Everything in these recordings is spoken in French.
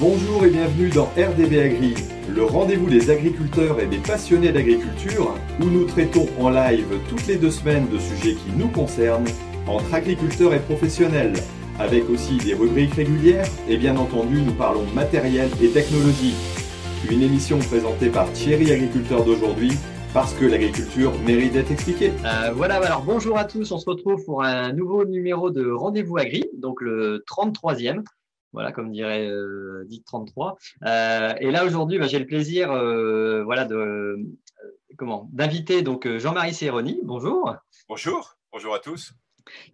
Bonjour et bienvenue dans RDB Agri, le rendez-vous des agriculteurs et des passionnés d'agriculture, où nous traitons en live toutes les deux semaines de sujets qui nous concernent, entre agriculteurs et professionnels, avec aussi des rubriques régulières, et bien entendu nous parlons matériel et technologie. Une émission présentée par Thierry Agriculteur d'aujourd'hui, parce que l'agriculture mérite d'être expliquée. Euh, voilà, alors bonjour à tous, on se retrouve pour un nouveau numéro de Rendez-vous Agri, donc le 33e voilà, comme dirait euh, 33. Euh, et là aujourd'hui, bah, j'ai le plaisir, euh, voilà, de euh, comment d'inviter donc Jean-Marie Serroni. Bonjour. Bonjour, bonjour à tous.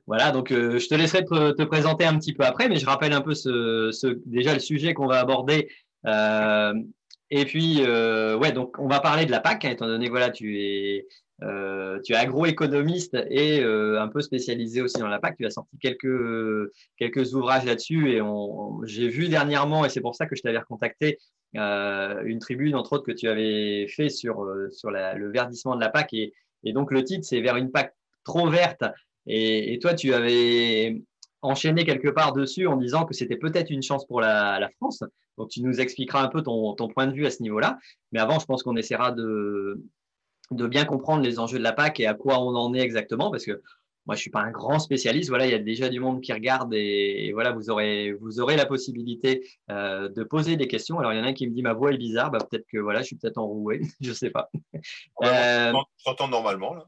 Voilà, donc je te laisserai te, te, présenter un petit peu après, mais je rappelle un peu ce, ce déjà le sujet qu'on va aborder. et puis, ouais, donc on va parler de la PAC, hein, étant donné voilà, tu es euh, tu es agroéconomiste et euh, un peu spécialisé aussi dans la PAC. Tu as sorti quelques, quelques ouvrages là-dessus et j'ai vu dernièrement, et c'est pour ça que je t'avais recontacté, euh, une tribune, entre autres, que tu avais fait sur, sur le verdissement de la PAC. Et, donc, le titre, c'est Vers une PAC trop verte. Et, toi, tu avais enchaîné quelque part dessus en disant que c'était peut-être une chance pour la, France. Donc, tu nous expliqueras un peu ton point de vue à ce niveau-là. Mais avant, je pense qu'on essaiera de, de bien comprendre les enjeux de la PAC et à quoi on en est exactement, parce que moi, je suis pas un grand spécialiste. Voilà, il y a déjà du monde qui regarde et, et voilà, vous aurez, vous aurez la possibilité euh, de poser des questions. Alors, il y en a un qui me dit ma voix est bizarre. Bah, peut-être que voilà, je suis peut-être enroué. je sais pas. Euh, t'entends normalement là.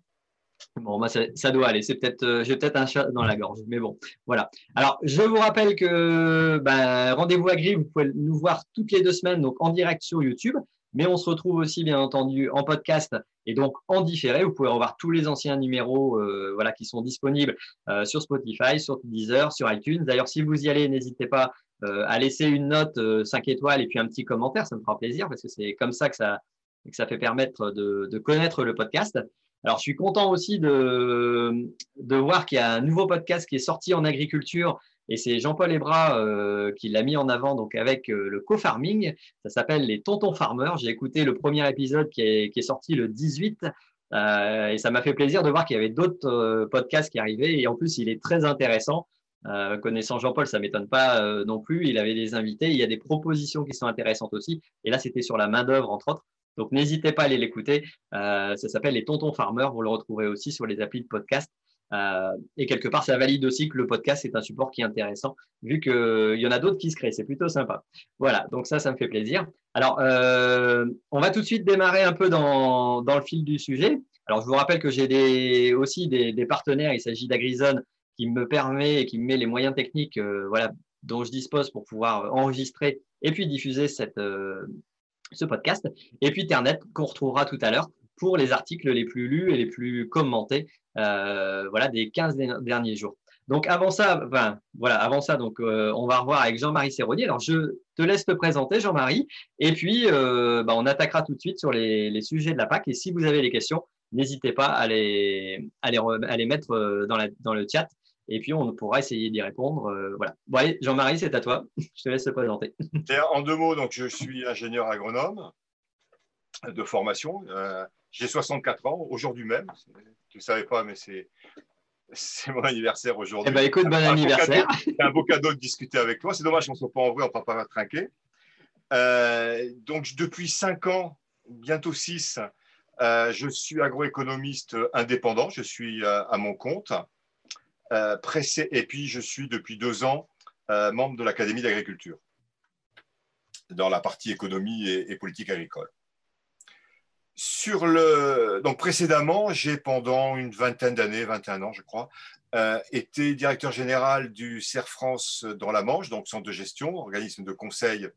Bon, bah, ça, ça doit aller. C'est peut-être, euh, j'ai peut-être un chat dans la gorge, mais bon, voilà. Alors, je vous rappelle que ben, rendez-vous à Gris, vous pouvez nous voir toutes les deux semaines, donc en direct sur YouTube. Mais on se retrouve aussi, bien entendu, en podcast et donc en différé. Vous pouvez revoir tous les anciens numéros euh, voilà, qui sont disponibles euh, sur Spotify, sur Deezer, sur iTunes. D'ailleurs, si vous y allez, n'hésitez pas euh, à laisser une note 5 euh, étoiles et puis un petit commentaire. Ça me fera plaisir parce que c'est comme ça que ça, que ça fait permettre de, de connaître le podcast. Alors, je suis content aussi de, de voir qu'il y a un nouveau podcast qui est sorti en agriculture et c'est Jean-Paul Ebra euh, qui l'a mis en avant donc avec euh, le co-farming. Ça s'appelle les Tontons Farmers. J'ai écouté le premier épisode qui est, sorti le 18 euh, et ça m'a fait plaisir de voir qu'il y avait d'autres podcasts qui arrivaient. Et en plus, il est très intéressant. Connaissant Jean-Paul, ça m'étonne pas non plus. Il avait des invités. Il y a des propositions qui sont intéressantes aussi. Et là, c'était sur la main d'œuvre entre autres. Donc n'hésitez pas à aller l'écouter. ça s'appelle les Tontons Farmers. Vous le retrouverez aussi sur les applis de podcast. Euh, et quelque part, ça valide aussi que le podcast est un support qui est intéressant, vu qu'il euh, y en a d'autres qui se créent. C'est plutôt sympa. Voilà, donc ça, ça me fait plaisir. Alors, euh, on va tout de suite démarrer un peu dans, le fil du sujet. Alors, je vous rappelle que j'ai aussi des, partenaires. Il s'agit d'Agrizone qui me permet et qui me met les moyens techniques voilà, dont je dispose pour pouvoir enregistrer et puis diffuser ce podcast. Et puis Ternet qu'on retrouvera tout à l'heure pour les articles les plus lus et les plus commentés voilà, des 15 derniers jours. Donc avant ça, voilà, avant ça, donc euh, on va revoir avec Jean-Marie Serroni. Alors je te laisse te présenter, Jean-Marie, et puis euh, bah, on attaquera tout de suite sur les, les, sujets de la PAC. Et si vous avez des questions, n'hésitez pas à les, à les, à les mettre euh, dans, la, dans le chat, et puis on pourra essayer d'y répondre. Euh, voilà. Bon, allez, Jean-Marie, c'est à toi. je te laisse te présenter. En deux mots, donc je suis ingénieur agronome de formation. Euh, j'ai 64 ans aujourd'hui même. Ne savais pas, mais c'est c'est mon anniversaire aujourd'hui. Eh ben, écoute, bon anniversaire. C'est un beau cadeau de discuter avec toi. C'est dommage qu'on ne soit pas en vrai, on ne va pas trinquer. Euh, donc, depuis 5 ans, bientôt 6, euh, je suis agroéconomiste indépendant. Je suis euh, à mon compte. pressé, et puis, je suis depuis deux ans membre de l'Académie d'agriculture dans la partie économie et, et politique agricole. Sur le donc précédemment, j'ai pendant une vingtaine d'années, 21 ans je crois, euh, été directeur général du CER France dans la Manche, donc centre de gestion, organisme de conseil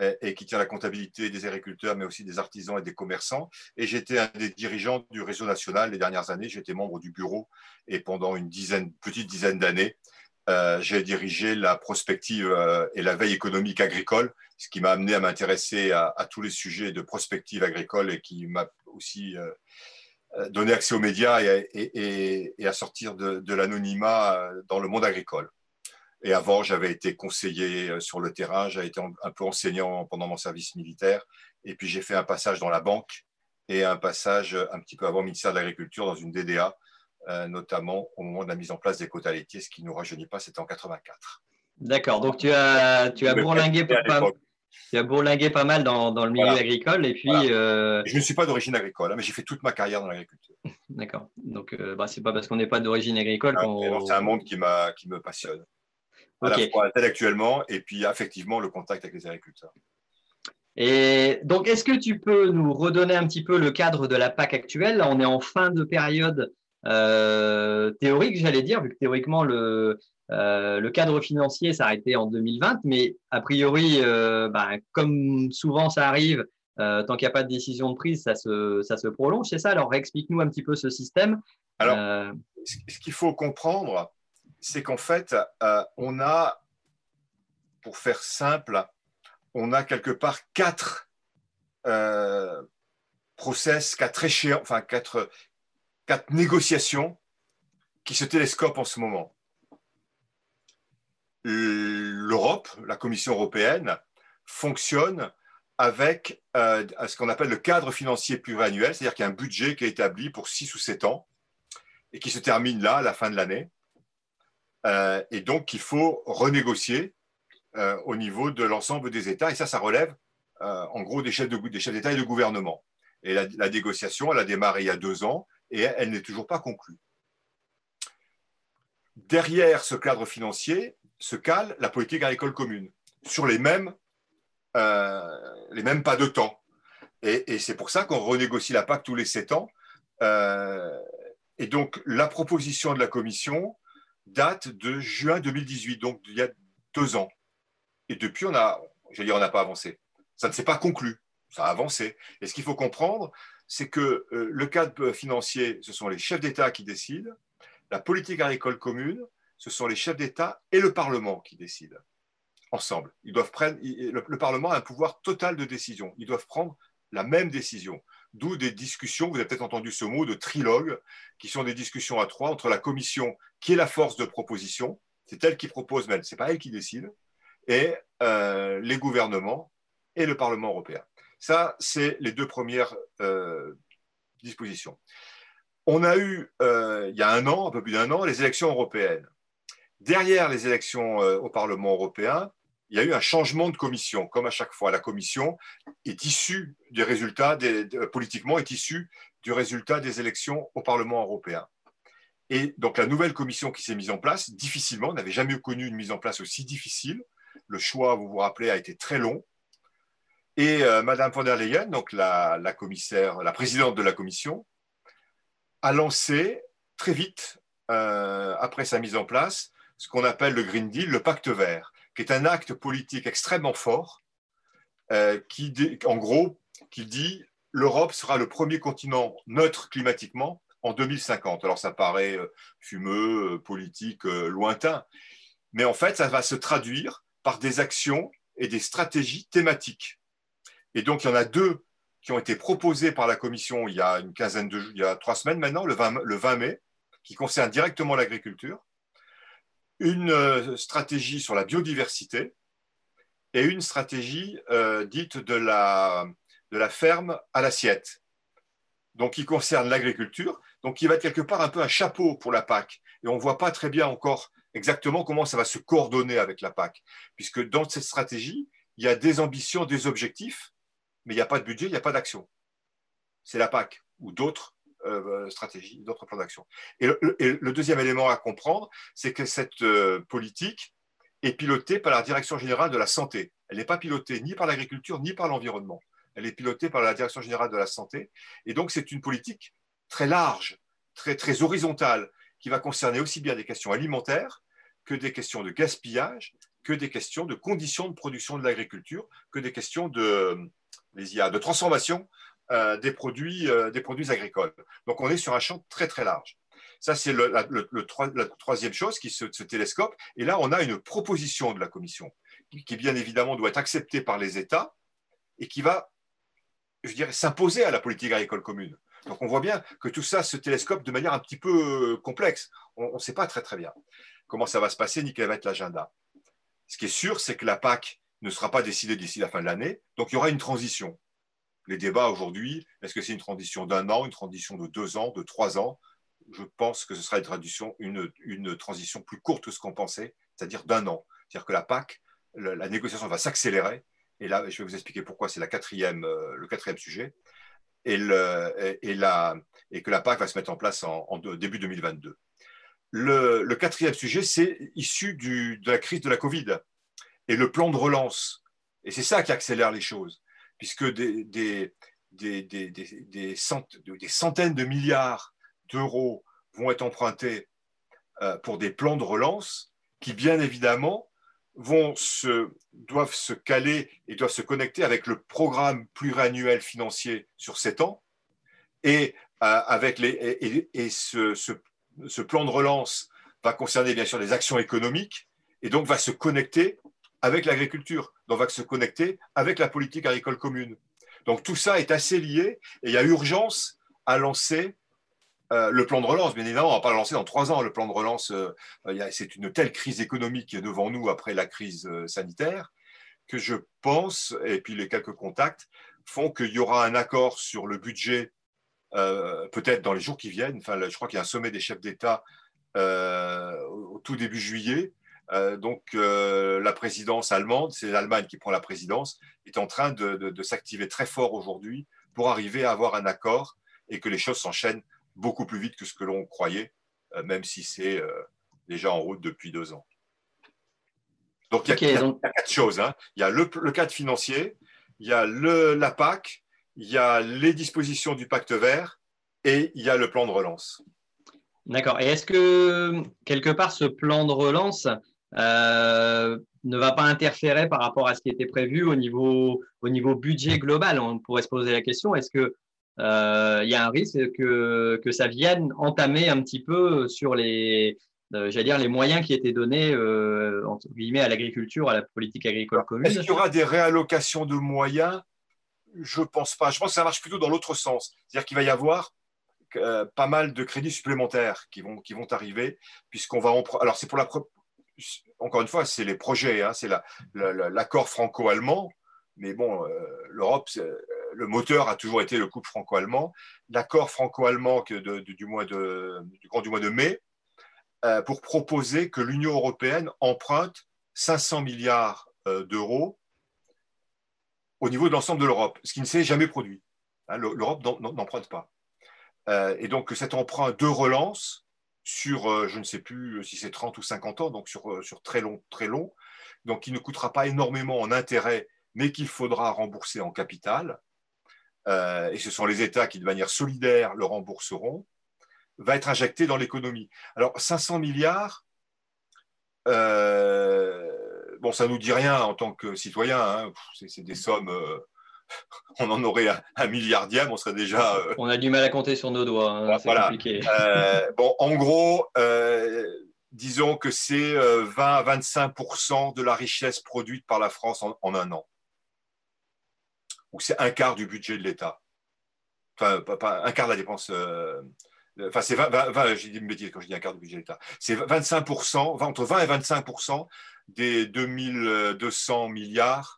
euh, et qui tient la comptabilité des agriculteurs, mais aussi des artisans et des commerçants. Et j'étais un des dirigeants du réseau national les dernières années. J'étais membre du bureau et pendant une dizaine, petite dizaine d'années, euh, j'ai dirigé la prospective euh, et la veille économique agricole, ce qui m'a amené à m'intéresser à, tous les sujets de prospective agricole et qui m'a aussi euh, donné accès aux médias et, à sortir de, l'anonymat dans le monde agricole. Et avant, j'avais été conseiller sur le terrain, j'avais été un peu enseignant pendant mon service militaire, et puis j'ai fait un passage dans la banque et un passage un petit peu avant au ministère de l'Agriculture dans une DDA notamment au moment de la mise en place des quotas laitiers, ce qui ne nous rajeunit pas, c'était en 84. D'accord, donc tu as, tu as bourlingué pas, tu as bourlingué pas mal dans, dans le milieu agricole. Et puis, euh, Je ne suis pas d'origine agricole, hein, mais j'ai fait toute ma carrière dans l'agriculture. D'accord. Donc, euh, bah, ce n'est pas parce qu'on n'est pas d'origine agricole ah, qu'on. C'est un monde qui, qui me passionne. À la fois intellectuellement et puis effectivement le contact avec les agriculteurs. Et donc, est-ce que tu peux nous redonner un petit peu le cadre de la PAC actuelle? Là, on est en fin de période euh, théorique, j'allais dire, vu que théoriquement, le, euh, le cadre financier s'arrêtait en 2020, mais a priori, euh, bah, comme souvent ça arrive, tant qu'il n'y a pas de décision de prise, ça se, ça se prolonge, c'est ça? Alors, explique-nous un petit peu ce système. Alors, ce qu'il faut comprendre, c'est qu'en fait, on a, pour faire simple, on a quelque part quatre process, quatre échéances, enfin quatre, quatre négociations qui se télescopent en ce moment. L'Europe, la Commission européenne, fonctionne avec euh, ce qu'on appelle le cadre financier pluriannuel, c'est-à-dire qu'il y a un budget qui est établi pour six ou sept ans et qui se termine là, à la fin de l'année. Euh, et donc, il faut renégocier euh, au niveau de l'ensemble des États. Et ça, ça relève en gros des chefs d'État et de gouvernement. Et la, négociation, elle a démarré il y a deux ans et elle n'est toujours pas conclue. Derrière ce cadre financier se cale la politique agricole commune, sur les mêmes, euh, les mêmes pas de temps. Et, c'est pour ça qu'on renégocie la PAC tous les sept ans. Euh, et donc, la proposition de la Commission date de juin 2018, donc il y a deux ans. Et depuis, on on n'a pas avancé. Ça ne s'est pas conclu, ça a avancé. Et ce qu'il faut comprendre, c'est que euh, le cadre financier, ce sont les chefs d'État qui décident. La politique agricole commune, ce sont les chefs d'État et le Parlement qui décident ensemble. Ils doivent prendre, le, Parlement a un pouvoir total de décision. Ils doivent prendre la même décision. D'où des discussions, vous avez peut-être entendu ce mot, de trilogue, qui sont des discussions à trois entre la Commission, qui est la force de proposition, c'est elle qui propose même, ce n'est pas elle qui décide, et euh, les gouvernements et le Parlement européen. Ça, c'est les deux premières euh, dispositions. On a eu, euh, il y a un an, un peu plus d'un an, les élections européennes. Derrière les élections euh, au Parlement européen, il y a eu un changement de commission. Comme à chaque fois, la commission est issue des résultats, politiquement, est issue du résultat des élections au Parlement européen. Et donc la nouvelle commission qui s'est mise en place, difficilement, n'avait jamais connu une mise en place aussi difficile. Le choix, vous vous rappelez, a été très long. Et euh, Madame von der Leyen, donc la, présidente de la commission, a lancé très vite, euh, après sa mise en place, ce qu'on appelle le Green Deal, le pacte vert, qui est un acte politique extrêmement fort, euh, qui, en gros, qui dit l'Europe sera le premier continent neutre climatiquement en 2050. Alors ça paraît fumeux, politique, lointain, mais en fait, ça va se traduire par des actions et des stratégies thématiques. Et donc, il y en a deux qui ont été proposés par la Commission il y a une quinzaine de il y a trois semaines maintenant, le 20, mai, qui concernent directement l'agriculture, une euh, stratégie sur la biodiversité et une stratégie euh, dite de la, de la ferme à l'assiette. Donc, qui concerne l'agriculture, donc qui va être quelque part un peu un chapeau pour la PAC. Et on ne voit pas très bien encore exactement comment ça va se coordonner avec la PAC, puisque dans cette stratégie, il y a des ambitions, des objectifs, mais il n'y a pas de budget, il n'y a pas d'action. C'est la PAC ou d'autres euh, stratégies, d'autres plans d'action. Et, le deuxième élément à comprendre, c'est que cette euh, politique est pilotée par la Direction générale de la santé. Elle n'est pas pilotée ni par l'agriculture ni par l'environnement. Elle est pilotée par la Direction générale de la santé. Et donc, c'est une politique très large, très, très horizontale, qui va concerner aussi bien des questions alimentaires que des questions de gaspillage, que des questions de conditions de production de l'agriculture, que des questions de, les IA, de transformation euh, des, produits, euh, des produits agricoles. Donc on est sur un champ très très large. Ça, c'est le, la, troisième chose qui se, télescope. Et là, on a une proposition de la Commission qui, bien évidemment, doit être acceptée par les États et qui va, je dirais, s'imposer à la politique agricole commune. Donc on voit bien que tout ça se télescope de manière un petit peu euh, complexe. On ne sait pas très très bien comment ça va se passer ni quel va être l'agenda. Ce qui est sûr, c'est que la PAC ne sera pas décidé d'ici la fin de l'année. Donc il y aura une transition. Les débats aujourd'hui, est-ce que c'est une transition d'un an, une transition de deux ans, de trois ans? Je pense que ce sera une, transition, une, une transition plus courte que ce qu'on pensait, c'est-à-dire d'un an. C'est-à-dire que la PAC, la, négociation va s'accélérer et là, je vais vous expliquer pourquoi c'est la quatrième, le quatrième sujet, et, le, et, la, et, que la PAC va se mettre en place en, début 2022. Le, quatrième sujet, c'est issu de la crise de la Covid et le plan de relance. Et c'est ça qui accélère les choses, puisque des, centaines de milliards d'euros vont être empruntés euh, pour des plans de relance qui, bien évidemment, vont se, doivent se caler et doivent se connecter avec le programme pluriannuel financier sur sept ans. Et, euh, avec les, et, ce, ce, plan de relance va concerner bien sûr les actions économiques et donc va se connecter avec l'agriculture, donc va se connecter avec la politique agricole commune. Donc tout ça est assez lié et il y a urgence à lancer euh, le plan de relance. Bien évidemment, on ne va pas le lancer dans trois ans. Le plan de relance, euh, c'est une telle crise économique qui est devant nous après la crise euh, sanitaire que je pense, et puis les quelques contacts, font qu'il y aura un accord sur le budget peut-être dans les jours qui viennent. Enfin, je crois qu'il y a un sommet des chefs d'État au tout début juillet donc euh, la présidence allemande, c'est l'Allemagne qui prend la présidence, est en train de, s'activer très fort aujourd'hui pour arriver à avoir un accord et que les choses s'enchaînent beaucoup plus vite que ce que l'on croyait, euh, même si c'est déjà en route depuis deux ans. Donc il y, a, quatre choses. Hein. Il y a le, cadre financier, il y a le, la PAC, il y a les dispositions du pacte vert et il y a le plan de relance. D'accord. Et est-ce que quelque part ce plan de relance, euh, ne va pas interférer par rapport à ce qui était prévu au niveau, au niveau budget global. On pourrait se poser la question, est-ce que euh, il y a un risque que, que ça vienne entamer un petit peu sur les, euh, j'allais dire, les moyens qui étaient donnés entre guillemets à l'agriculture, à la politique agricole commune? Est-ce qu'il y aura des réallocations de moyens? Je pense pas. Je pense que ça marche plutôt dans l'autre sens. C'est-à-dire qu'il va y avoir pas mal de crédits supplémentaires qui vont, qui vont arriver, puisqu'on va en... Alors, c'est pour la, encore une fois, c'est les projets, hein, c'est l'accord franco-allemand, mais bon, euh, l'Europe, le moteur a toujours été le couple franco-allemand. L'accord franco-allemand du, mois de, mai, euh, pour proposer que l'Union européenne emprunte 500 milliards euh, d'euros au niveau de l'ensemble de l'Europe, ce qui ne s'est jamais produit. Hein, L'Europe n'emprunte pas. et donc cet emprunt de relance sur, euh, je ne sais plus si c'est 30 ou 50 ans, donc sur, euh, sur très long, très long, donc qui ne coûtera pas énormément en intérêt, mais qu'il faudra rembourser en capital, euh, et ce sont les États qui, de manière solidaire, le rembourseront, va être injecté dans l'économie. Alors, 500 milliards, bon, ça ne nous dit rien en tant que citoyens, hein. c'est des sommes on en aurait un, milliardième, on serait déjà. Euh, on a du mal à compter sur nos doigts. Hein, c'est compliqué. Euh, bon, en gros, euh, disons que c'est 20 à 25% de la richesse produite par la France en, un an. Ou c'est un quart du budget de l'État. Enfin, pas, un quart de la dépense. Enfin, c'est 20, j'ai dit une bêtise quand je dis un quart du budget de l'État. C'est 25 entre 20 et 25% des 2200 milliards euh,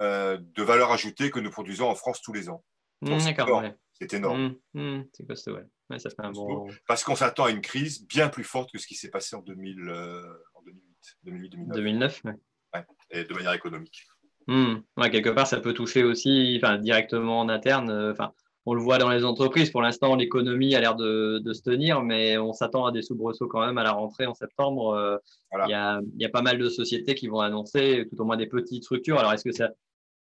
de valeur ajoutée que nous produisons en France tous les ans. Mmh, c'est énorme. Mmh, mmh, c'est costaud, ouais. ça fait un bon... Parce qu'on s'attend à une crise bien plus forte que ce qui s'est passé en, 2000, euh, en 2008, 2009. 2009 ouais. Et de manière économique. Ouais, quelque part, ça peut toucher aussi directement en interne. Euh, enfin, on le voit dans les entreprises. Pour l'instant, l'économie a l'air de, de, se tenir, mais on s'attend à des soubresauts quand même à la rentrée en septembre. Il y, a, y, a, pas mal de sociétés qui vont annoncer, tout au moins des petites structures. Alors, est-ce que ça,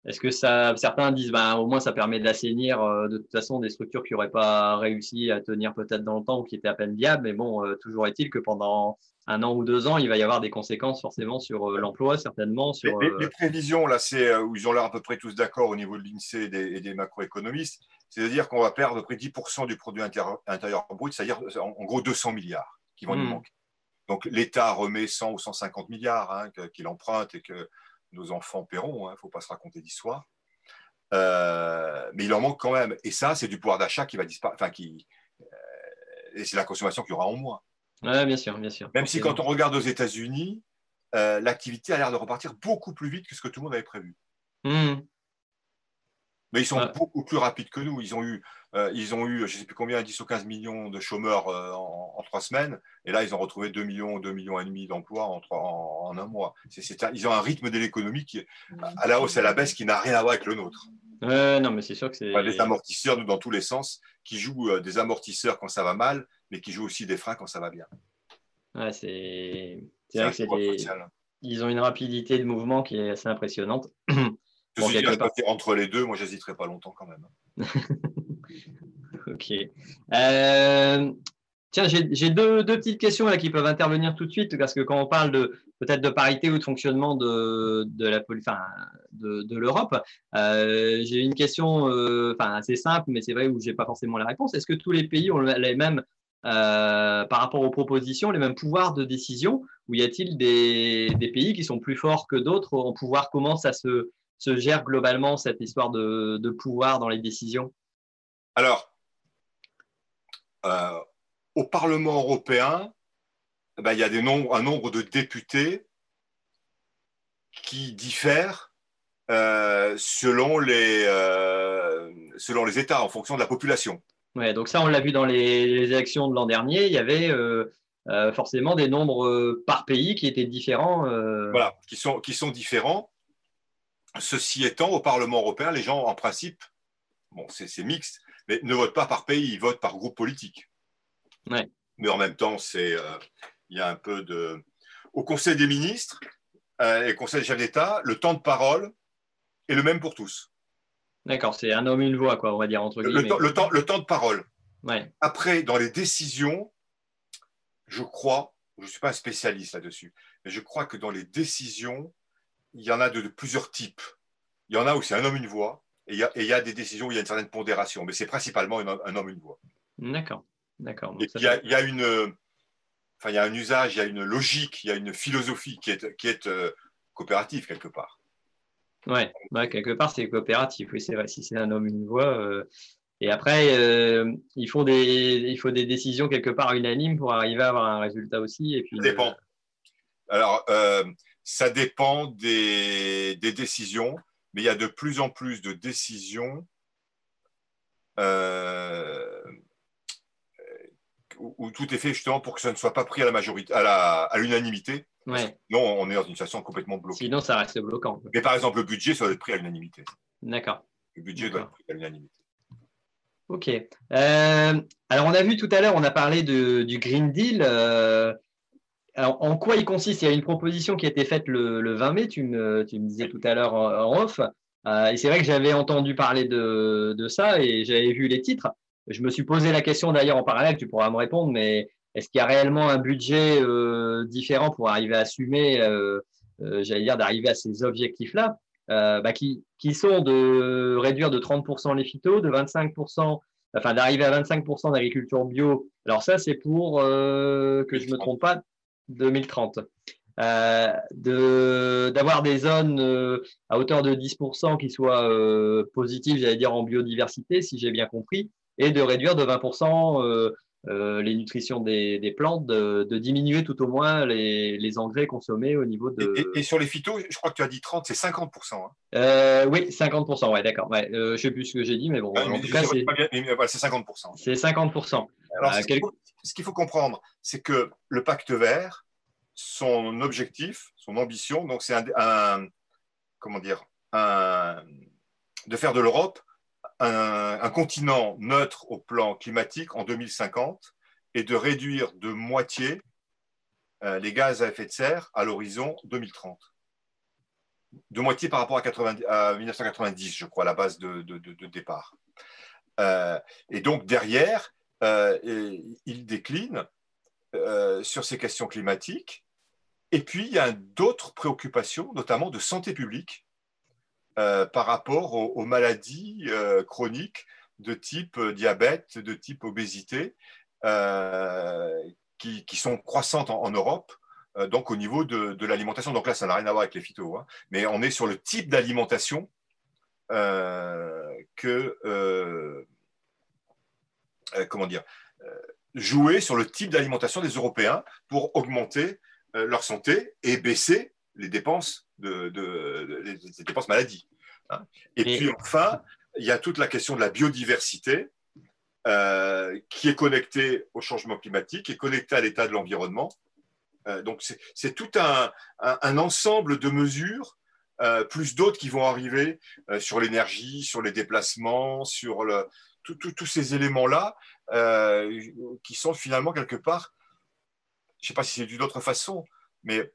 est-ce que ça, certains disent, ben, au moins ça permet d'assainir euh, de toute façon des structures qui n'auraient pas réussi à tenir peut-être dans le temps ou qui étaient à peine viables, mais bon, euh, toujours est-il que pendant un an ou deux ans, il va y avoir des conséquences forcément sur euh, l'emploi, certainement. Sur, les, prévisions, là, c'est où ils ont l'air à peu près tous d'accord au niveau de l'INSEE et des, macroéconomistes, c'est-à-dire qu'on va perdre à peu près 10% du produit intérieur, brut, c'est-à-dire en, gros 200 milliards qui vont nous hmm. manquer. Donc l'État remet 100 ou 150 milliards hein, qu'il emprunte et que nos enfants paieront, il hein, ne faut pas se raconter d'histoire. Euh, mais il en manque quand même. Et ça, c'est du pouvoir d'achat qui va disparaître. Enfin, qui, euh, et c'est la consommation qui aura en moins. Oui, bien sûr, bien sûr. Même si quand on regarde aux États-Unis, euh, l'activité a l'air de repartir beaucoup plus vite que ce que tout le monde avait prévu. Mmh. Mais ils sont beaucoup plus rapides que nous. Ils ont eu, ils ont eu je ne sais plus combien, 10 ou 15 millions de chômeurs euh, en, trois semaines. Et là, ils ont retrouvé 2 millions, 2 millions et demi d'emplois en, en, un mois. ils ont un rythme de l'économie qui à la hausse et à la baisse qui n'a rien à voir avec le nôtre. non, mais c'est sûr que c'est. des amortisseurs, nous, dans tous les sens, qui jouent euh, des amortisseurs quand ça va mal, mais qui jouent aussi des freins quand ça va bien. Ouais, c'est. vrai que c'est des... Ils ont une rapidité de mouvement qui est assez impressionnante. Je bon, suis entre les deux, moi, j'hésiterai pas longtemps quand même. ok. Euh, tiens, j'ai deux, petites questions là, qui peuvent intervenir tout de suite, parce que quand on parle de peut-être de parité ou de fonctionnement de, de de, de l'Europe, euh, j'ai une question euh, assez simple, mais c'est vrai où j'ai pas forcément la réponse. Est-ce que tous les pays ont les mêmes par rapport aux propositions, les mêmes pouvoirs de décision, ou y a-t-il des, pays qui sont plus forts que d'autres en pouvoir? Comment ça se, se gère globalement cette histoire de, pouvoir dans les décisions? Alors, euh, au Parlement européen, eh ben, il y a des nombres, un nombre de députés qui diffèrent euh, selon, les, euh, selon les États, en fonction de la population. Ouais, donc ça, on l'a vu dans les, élections de l'an dernier, il y avait forcément des nombres par pays qui étaient différents. Voilà, qui sont, qui sont différents. Ceci étant, au Parlement européen, les gens, en principe, bon, c'est mixte, mais ne votent pas par pays, ils votent par groupe politique. Mais en même temps, c'est, euh, il y a un peu de. Au Conseil des ministres euh, et au Conseil des chefs d'État, le temps de parole est le même pour tous. D'accord, c'est un homme, une voix, quoi, on va dire, entre guillemets. Le, temps, le temps, le temps de parole. Ouais. Après, dans les décisions, je crois, je ne suis pas un spécialiste là-dessus, mais je crois que dans les décisions, il y en a de, plusieurs types. Il y en a où c'est un homme, une voix, et il, y a, des décisions où il y a une certaine pondération, mais c'est principalement un, homme, une voix. D'accord. D'accord. il y, a, une, enfin, il y a un usage, il y a une logique, il y a une philosophie qui est, qui est euh, coopérative quelque part. Ouais, quelque part c'est coopératif. Oui, c'est vrai. Si c'est un homme, une voix. Euh, et après, euh, il, faut des, il faut des décisions quelque part unanimes pour arriver à avoir un résultat aussi. Et puis, Ça dépend. Alors, ça dépend des, décisions, mais il y a de plus en plus de décisions euh, où, tout est fait justement pour que ça ne soit pas pris à la majorité, à l'unanimité. Ouais. Non, on est dans une situation complètement bloquée. Sinon, ça reste bloquant. Mais par exemple, le budget, ça doit être pris à l'unanimité. D'accord. Le budget doit être pris à l'unanimité. Ok. Euh, alors, on a vu tout à l'heure, on a parlé du Green Deal. Euh, alors, en quoi il consiste? Il y a une proposition qui a été faite le, 20 mai, tu me, disais tout à l'heure en, off. Euh, et c'est vrai que j'avais entendu parler de, ça et j'avais vu les titres. Je me suis posé la question d'ailleurs en parallèle, tu pourras me répondre, mais est-ce qu'il y a réellement un budget euh, différent pour arriver à assumer, euh, j'allais dire, d'arriver à ces objectifs-là, bah, qui, qui, sont de réduire de 30% les phytos, de 25%, enfin d'arriver à 25% d'agriculture bio. Alors ça, c'est pour que je ne me trompe pas, 2030. Euh, d'avoir des zones euh, à hauteur de 10% qui soient euh, positives, j'allais dire en biodiversité, si j'ai bien compris, et de réduire de 20% euh, euh, les nutritions des, des plantes, de, de, diminuer tout au moins les, les, engrais consommés au niveau de. Et, sur les phytos, je crois que tu as dit 30, c'est 50%. Hein. oui, 50%, ouais, d'accord. Ouais, je ne sais plus ce que j'ai dit, mais bon, en tout cas, c'est 50%. C'est 50%. Alors, ce qu'il faut, comprendre, c'est que le pacte vert, son objectif, son ambition, donc c'est un, comment dire, un, de faire de l'Europe un, continent neutre au plan climatique en 2050 et de réduire de moitié euh, les gaz à effet de serre à l'horizon 2030. De moitié par rapport à, 1990, je crois, la base de, départ. Euh, et donc derrière, euh, il décline sur ces questions climatiques. Et puis, il y a d'autres préoccupations, notamment de santé publique, par rapport aux, maladies chroniques de type diabète, de type obésité, qui, sont croissantes en, Europe, donc au niveau de, l'alimentation. Donc là, ça n'a rien à voir avec les phytos, hein, mais on est sur le type d'alimentation que euh, comment dire, euh, jouer sur le type d'alimentation des Européens pour augmenter euh, leur santé et baisser les dépenses de, les dépenses maladie. Hein. et, puis enfin, il y a toute la question de la biodiversité euh, qui est connectée au changement climatique, qui est connectée à l'état de l'environnement. Euh, donc c'est tout un, ensemble de mesures, euh, plus d'autres qui vont arriver sur l'énergie, sur les déplacements, sur tous ces éléments-là, qui sont finalement quelque part, je ne sais pas si c'est d'une autre façon, mais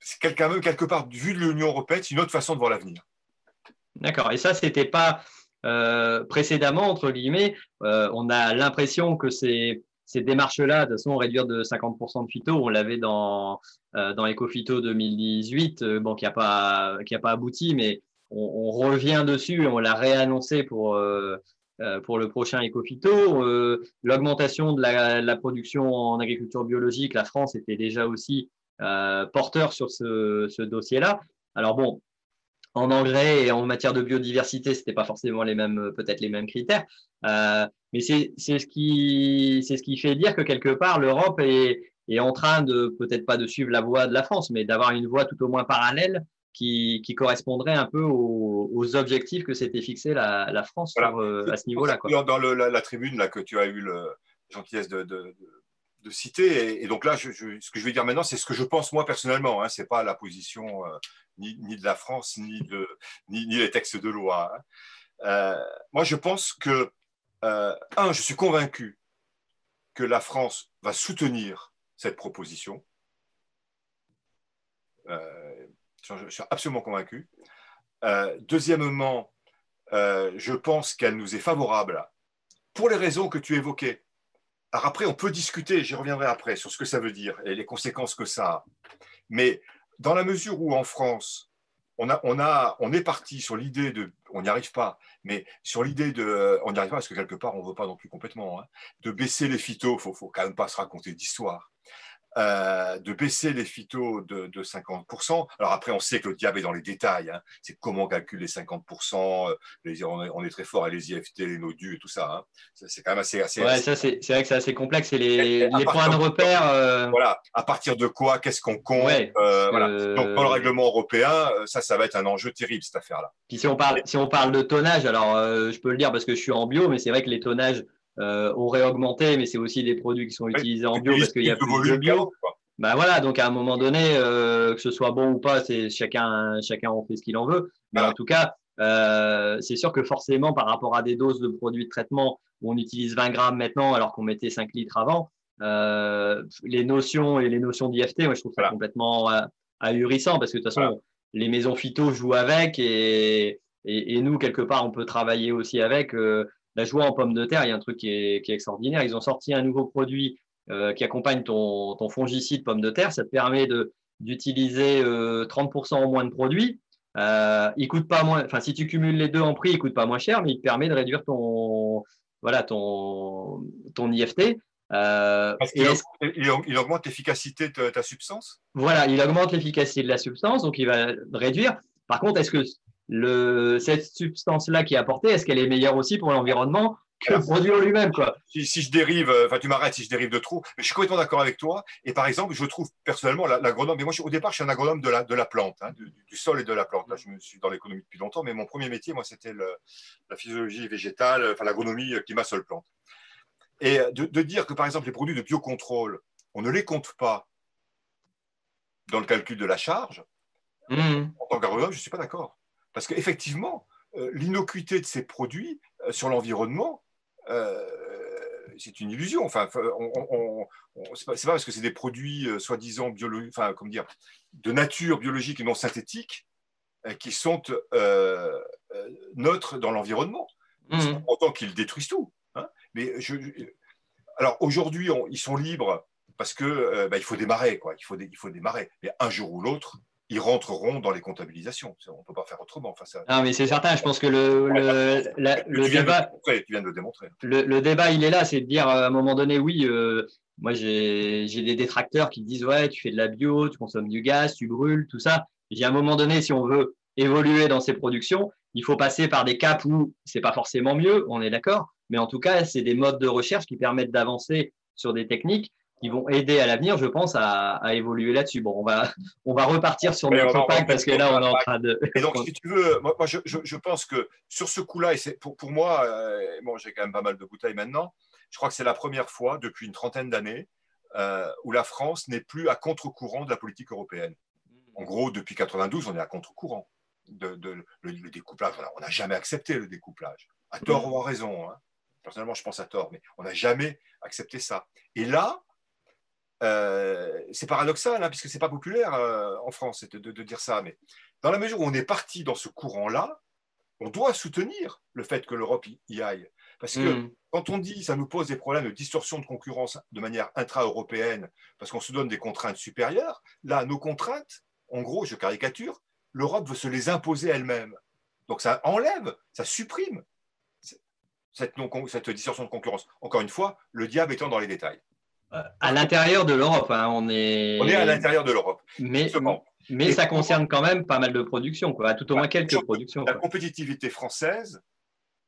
c'est quelque, part, vu de l'Union européenne, c'est une autre façon de voir l'avenir. D'accord. Et ça, c'était pas euh, précédemment, entre guillemets, euh, on a l'impression que ces, démarches-là, de toute façon, réduire de 50% de phyto, on l'avait dans, euh, dans EcoPhyto 2018, bon, qui n'a pas, pas abouti, mais on, revient dessus et on l'a réannoncé pour, pour le prochain EcoPhyto. L'augmentation de la, production en agriculture biologique, la France était déjà aussi porteur sur ce, ce dossier-là. Alors bon, en engrais et en matière de biodiversité, c'était pas forcément les mêmes, peut-être les mêmes critères. Euh, mais c'est ce qui, ce qui fait dire que quelque part l'Europe est, est en train de peut-être pas de suivre la voie de la France, mais d'avoir une voie tout au moins parallèle qui, qui correspondrait un peu aux, aux objectifs que s'était fixé la, la France sur, euh, à ce niveau-là. Dans le, la, tribune là que tu as eu le gentillesse de, de, de citer. Et, donc là, ce que je vais dire maintenant, c'est ce que je pense moi personnellement. Hein, c'est pas la position euh, ni, de la France, ni, de, ni les textes de loi. Hein. Euh, moi, je pense que, euh, un, je suis convaincu que la France va soutenir cette proposition. je, suis absolument convaincu. deuxièmement, je pense qu'elle nous est favorable pour les raisons que tu évoquais. Alors après, on peut discuter, j'y reviendrai après, sur ce que ça veut dire et les conséquences que ça a. Mais dans la mesure où en France, on, a, on, a, on est parti sur l'idée de, on n'y arrive pas, mais sur l'idée de, on n'y arrive pas parce que quelque part, on ne veut pas non plus complètement, hein, de baisser les phytos, il ne faut, faut, quand même pas se raconter d'histoire. Euh, de baisser les phytos de, 50%. Alors après, on sait que le diable est dans les détails. Hein. C'est comment calculer les 50%. Les, on, est, très fort à les IFT, les nodus et tout ça. Hein. C'est quand même assez. assez ouais, ça, c'est vrai que c'est assez complexe. C'est les, les points de repère. Euh, voilà. À partir de quoi Qu'est-ce qu'on compte euh, voilà. Donc, dans le règlement européen, ça, ça va être un enjeu terrible, cette affaire-là. Puis si on, parle, si on parle de tonnage, alors je peux le dire parce que je suis en bio, mais c'est vrai que les tonnages euh, auraient augmenté, mais c'est aussi des produits qui sont utilisés en bio parce qu'il y a plus de bio. Bah voilà, donc à un moment donné, euh, que ce soit bon ou pas, c'est chacun, chacun en fait ce qu'il en veut. Mais en tout cas, euh, c'est sûr que forcément, par rapport à des doses de produits de traitement où on utilise 20 grammes maintenant alors qu'on mettait 5 litres avant, euh, les notions et les notions d'IFT, moi je trouve ça complètement euh, ahurissant parce que de toute façon, les maisons phyto jouent avec et, et, et, nous, quelque part, on peut travailler aussi avec. Euh, la joie en pommes de terre, il y a un truc qui est, extraordinaire. Ils ont sorti un nouveau produit euh, qui accompagne ton, ton, fongicide pomme de terre. Ça te permet d'utiliser 30% en moins de produits. Euh, il coûte pas moins, enfin, si tu cumules les deux en prix, il coûte pas moins cher, mais il te permet de réduire ton, voilà, ton, ton IFT. Euh, il, augmente l'efficacité de ta substance? Voilà, il augmente l'efficacité de la substance, donc il va réduire. Par contre, est-ce que le, cette substance-là qui est apportée, est-ce qu'elle est meilleure aussi pour l'environnement que le produit en lui-même quoi? Si, si, je dérive, euh, enfin tu m'arrêtes si je dérive de trop, mais je suis complètement d'accord avec toi. Et par exemple, je trouve personnellement l'agronome, mais moi au départ je suis un agronome de la, de la plante, hein, du, sol et de la plante. Là je me suis dans l'économie depuis longtemps, mais mon premier métier, moi c'était la physiologie végétale, enfin l'agronomie climat sol plante. Et de, de, dire que par exemple les produits de biocontrôle, on ne les compte pas dans le calcul de la charge, mmh. en tant qu'agronome, je ne suis pas d'accord. Parce qu'effectivement, euh, l'innocuité de ces produits euh, sur l'environnement, euh, c'est une illusion. Enfin, on, c'est pas, parce que c'est des produits soi-disant enfin, dire, de nature biologique et non synthétique qui sont neutres dans l'environnement. Mmh. Autant qu'ils détruisent tout. Hein. Mais je, alors aujourd'hui, ils sont libres parce que bah, il faut démarrer, quoi. Il faut, il faut démarrer. Mais un jour ou l'autre, ils rentreront dans les comptabilisations. On ne peut pas faire autrement. Enfin, ça... Non, mais c'est certain. Je pense que le, le, débat, tu viens de le démontrer. Le, débat, il est là, c'est de dire à un moment donné, oui, euh, moi j'ai des détracteurs qui disent ouais, tu fais de la bio, tu consommes du gaz, tu brûles, tout ça. J'ai à un moment donné, si on veut évoluer dans ces productions, il faut passer par des caps où c'est pas forcément mieux, on est d'accord, mais en tout cas, c'est des modes de recherche qui permettent d'avancer sur des techniques qui vont aider à l'avenir, je pense, à, évoluer là-dessus. Bon, on va, on va repartir sur notre pack parce que là, on est en train de. Et donc, si tu veux, moi, je, je, pense que sur ce coup-là, et pour, pour moi, euh, bon, j'ai quand même pas mal de bouteilles maintenant, je crois que c'est la première fois depuis une trentaine d'années euh, où la France n'est plus à contre-courant de la politique européenne. En gros, depuis 92, on est à contre-courant de, de le, découplage. on n'a jamais accepté le découplage, à tort ou à raison. Hein. Personnellement, je pense à tort, mais on n'a jamais accepté ça. Et là, euh, c'est paradoxal, hein, puisque c'est pas populaire euh, en France de, de, dire ça, mais dans la mesure où on est parti dans ce courant-là, on doit soutenir le fait que l'Europe y aille. Parce que hmm. quand on dit ça nous pose des problèmes de distorsion de concurrence de manière intra-européenne, parce qu'on se donne des contraintes supérieures, là, nos contraintes, en gros, je caricature, l'Europe veut se les imposer elle-même. Donc ça enlève, ça supprime cette, cette distorsion de concurrence. Encore une fois, le diable étant dans les détails. Euh, à l'intérieur de l'Europe, hein, on est. On est à l'intérieur de l'Europe. Mais, mais ça concerne quand même pas mal de productions, quoi. tout au moins quelques productions. La compétitivité française,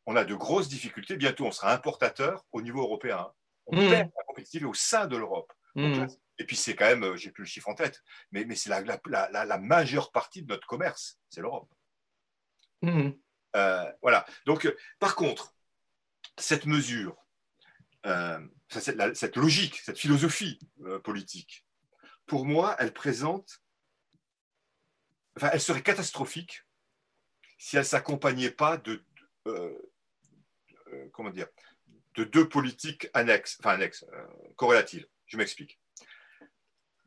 on a de grosses difficultés. Bientôt, on sera importateur au niveau européen. On hmm. perd la compétitivité au sein de l'Europe. Hmm. Et puis, c'est quand même, euh, j'ai plus le chiffre en tête, mais, mais c'est la, la, la, majeure partie de notre commerce, c'est l'Europe. Hmm. Euh, voilà. Donc, par contre, cette mesure, cette, logique, cette philosophie euh, politique, pour moi, elle présente, enfin, elle serait catastrophique si elle s'accompagnait pas de, euh, euh, comment dire, de deux politiques annexes, enfin annexes, corrélatives. Je m'explique.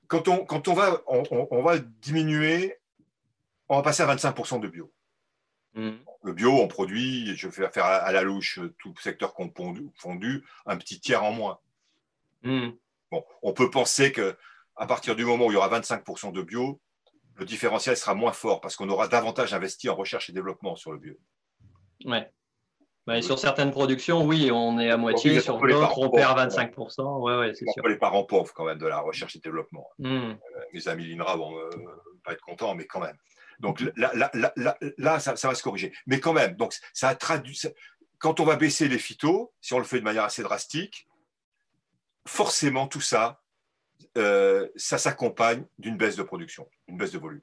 Quand on, quand on va, on, va diminuer, on va passer à 25% de bio. Mmh le bio, on produit, je vais faire à la louche tout secteur confondu, un petit tiers en moins. Hmm. Bon, on peut penser que à partir du moment où il y aura 25% de bio, le différentiel sera moins fort parce qu'on aura davantage investi en recherche et développement sur le bio. Ouais. Bah, sur certaines productions, oui, on est à moitié. sur d'autres, on perd 25%. Ouais, ouais, c'est sûr. les parents pauvres quand même de la recherche et développement. Hmm. Euh, mes amis l'INRA vont euh, pas être contents, mais quand même. Donc là, ça, va se corriger. Mais quand même, donc ça traduit. Quand on va baisser les phytos, si on le fait de manière assez drastique, forcément tout ça, euh, ça s'accompagne d'une baisse de production, d'une baisse de volume.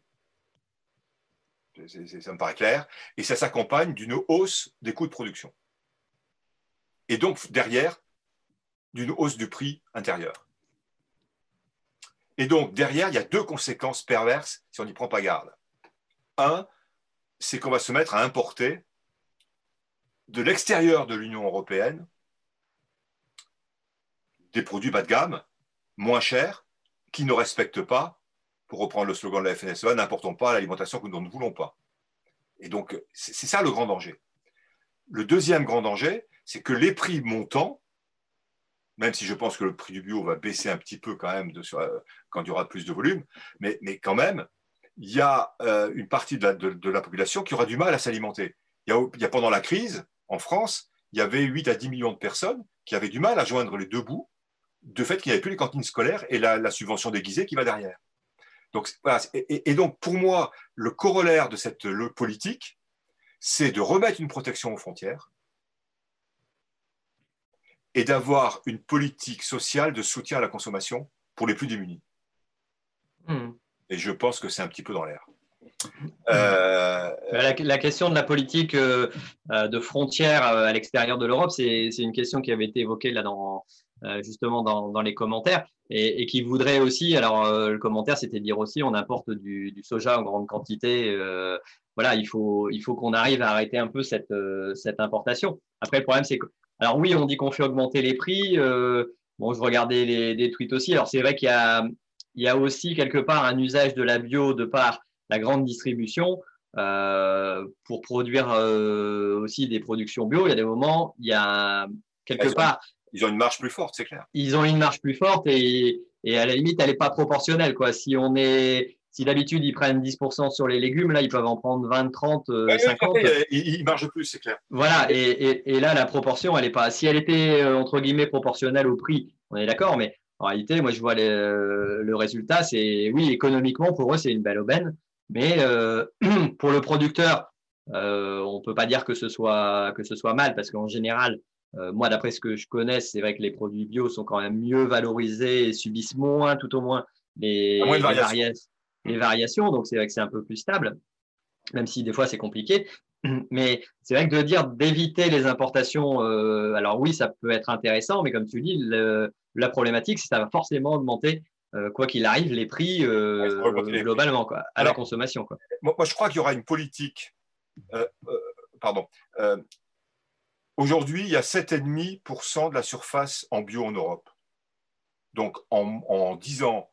ça me paraît clair. Et ça s'accompagne d'une hausse des coûts de production. Et donc derrière, d'une hausse du prix intérieur. Et donc derrière, il y a deux conséquences perverses si on n'y prend pas garde. Un, c'est qu'on va se mettre à importer de l'extérieur de l'Union européenne des produits bas de gamme, moins chers, qui ne respectent pas, pour reprendre le slogan de la FNSEA, n'importons pas l'alimentation que nous ne voulons pas. Et donc, c'est ça le grand danger. Le deuxième grand danger, c'est que les prix montants, même si je pense que le prix du bio va baisser un petit peu quand même euh, quand il y aura plus de volume, mais, mais quand même, il y a euh, une partie de la, population qui aura du mal à s'alimenter. Il, y a pendant la crise, en France, il y avait 8 à 10 millions de personnes qui avaient du mal à joindre les deux bouts de fait qu'il n'y avait plus les cantines scolaires et la, subvention déguisée qui va derrière. Donc, et, donc, pour moi, le corollaire de cette politique, c'est de remettre une protection aux frontières et d'avoir une politique sociale de soutien à la consommation pour les plus démunis. Hmm. Et je pense que c'est un petit peu dans l'air. Euh, la, question de la politique euh, euh, de frontières à l'extérieur de l'Europe, c'est une question qui avait été évoquée là dans, justement dans, les commentaires et, qui voudrait aussi, alors le commentaire c'était dire aussi on importe du, soja en grande quantité, voilà, il faut, il faut qu'on arrive à arrêter un peu cette, cette importation. Après le problème c'est que, alors oui on dit qu'on fait augmenter les prix, bon je regardais les, des tweets aussi, alors c'est vrai qu'il y a il y a aussi quelque part un usage de la bio de par la grande distribution euh, pour produire euh, aussi des productions bio. Il y a des moments, il y a quelque part. ils ont une marge plus forte, c'est clair. Ils ont une marge plus forte et, et à la limite, elle n'est pas proportionnelle. Quoi. Si on est. Si d'habitude ils prennent 10% sur les légumes, là ils peuvent en prendre 20, 30, 50. ils, margent plus, c'est clair. Voilà, et, et, et, là la proportion, elle n'est pas. Si elle était euh, entre guillemets proportionnelle au prix, on est d'accord, mais en réalité, moi, je vois le résultat, c'est oui, économiquement, pour eux, c'est une belle aubaine, mais euh, pour le producteur, euh, on ne peut pas dire que ce soit, que ce soit mal, parce qu'en général, moi, d'après ce que je connais, c'est vrai que les produits bio sont quand même mieux valorisés et subissent moins, tout au moins, les, les variations. Donc, c'est vrai que c'est un peu plus stable, même si des fois c'est compliqué. Mais c'est vrai que de dire d'éviter les importations, euh, alors oui, ça peut être intéressant, mais comme tu dis, la problématique, c'est que ça va forcément augmenter, euh, quoi qu'il arrive, les prix euh, globalement, quoi, à la consommation. Quoi. Moi, je crois qu'il y aura une politique. pardon. Aujourd'hui, il y a 7,5% de la surface en bio en Europe. Donc, en, en 10 ans,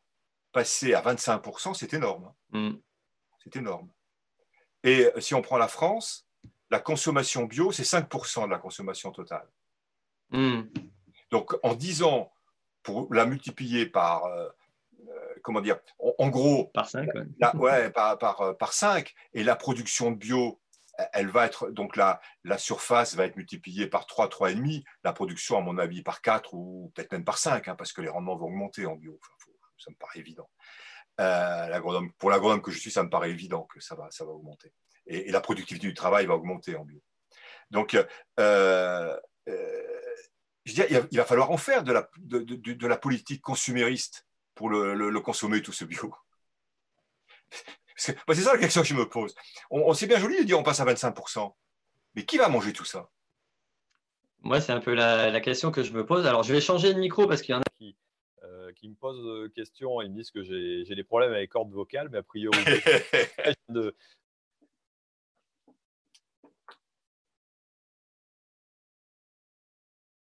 passer à 25%, c'est énorme. Hein. Mm. C'est énorme. Et si on prend la France, la consommation bio, c'est 5% de la consommation totale. Hmm. Donc en 10 ans, pour la multiplier par, euh, euh, comment dire, en, gros, par 5, ouais. par, par, par, 5, et la production de bio, elle va être, donc la, la surface va être multipliée par 3, 3,5, la production, à mon avis, par 4 ou peut-être même par 5, hein, parce que les rendements vont augmenter en bio. ça me paraît évident. Euh, pour l'agronome que je suis, ça me paraît évident que ça va, augmenter. Et, la productivité du travail va augmenter en bio. Donc, euh, euh, il, va, falloir en faire de la, politique consumériste pour le, consommer, tout ce bio. C'est ça la question que je me pose. On, c'est bien joli de dire on passe à 25%. Mais qui va manger tout ça? Moi, c'est un peu la, la, question que je me pose. Alors, je vais changer de micro parce qu'il y en a qui, qui me posent euh, questions. Ils me disent que j'ai des problèmes avec cordes vocales, mais a priori, de...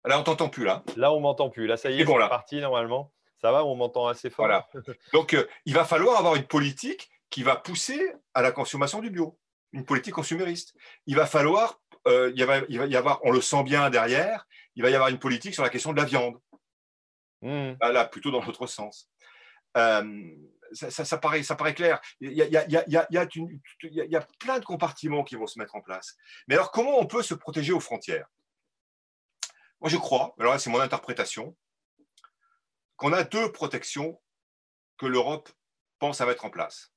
Là, on t'entend plus, là. Là, on m'entend plus. Là, ça y est, c'est parti normalement. Ça va, on m'entend assez fort? Voilà. Donc, euh, il va falloir avoir une politique qui va pousser à la consommation du bio, une politique consumériste. Il va falloir, il, va, il va y avoir, on le sent bien derrière, il va y avoir une politique sur la question de la viande. Mmh. Là, plutôt dans l'autre sens. ça, paraît, ça paraît clair. Il y, a, il, y a, plein de compartiments qui vont se mettre en place. Mais alors, comment on peut se protéger aux frontières? Moi, je crois, alors là, c'est mon interprétation, qu'on a deux protections que l'Europe pense à mettre en place.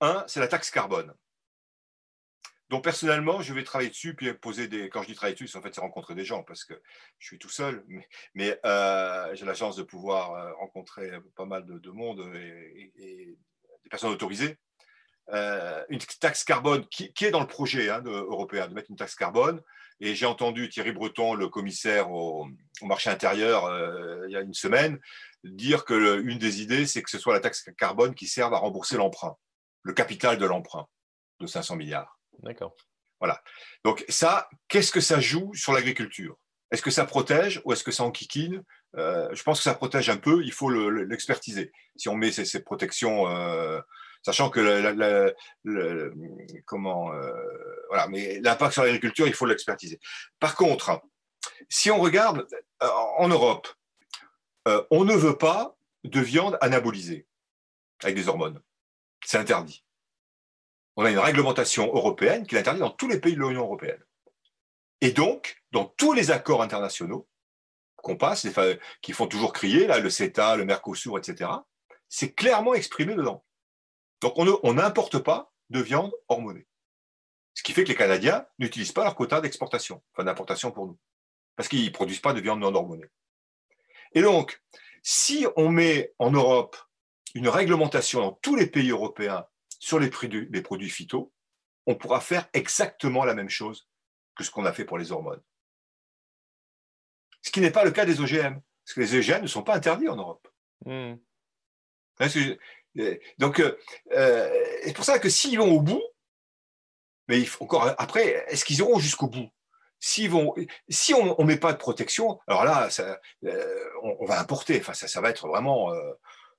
Un, c'est la taxe carbone. Donc personnellement, je vais travailler dessus, puis poser des. Quand je dis travailler dessus, en fait c'est rencontrer des gens parce que je suis tout seul, mais, euh, j'ai la chance de pouvoir euh, rencontrer pas mal de, monde et, des personnes autorisées. Euh, une taxe carbone qui, est dans le projet hein, européen de mettre une taxe carbone. Et j'ai entendu Thierry Breton, le commissaire au, marché intérieur, il y a une semaine, dire que des idées, c'est que ce soit la taxe carbone qui serve à rembourser l'emprunt, le capital de l'emprunt de 500 milliards. D'accord. Voilà. Donc ça, qu'est-ce que ça joue sur l'agriculture? Est-ce que ça protège ou est-ce que ça enquiquine? Euh, Je pense que ça protège un peu, il faut l'expertiser. si on met ces, protections, euh, sachant que comment, euh, voilà, mais l'impact sur l'agriculture, il faut l'expertiser. Par contre, si on regarde en Europe, on ne veut pas de viande anabolisée avec des hormones. C'est interdit on a une réglementation européenne qui l'interdit dans tous les pays de l'Union européenne. Et donc, dans tous les accords internationaux qu'on passe, qui font toujours crier, là, le CETA, le Mercosur, etc., c'est clairement exprimé dedans. Donc, on n'importe pas de viande hormonée. Ce qui fait que les Canadiens n'utilisent pas leur quota d'exportation, enfin d'importation pour nous, parce qu'ils ne produisent pas de viande non hormonée. Et donc, si on met en Europe une réglementation dans tous les pays européens sur les, les produits phyto, on pourra faire exactement la même chose que ce qu'on a fait pour les hormones. Ce qui n'est pas le cas des OGM, parce que les OGM ne sont pas interdits en Europe. Hmm. Donc, euh, euh, c'est pour ça que s'ils vont au bout, mais encore après, est-ce qu'ils iront jusqu'au bout? Vont, si on ne met pas de protection, alors là, euh, on, va importer. Enfin, ça, ça va être vraiment.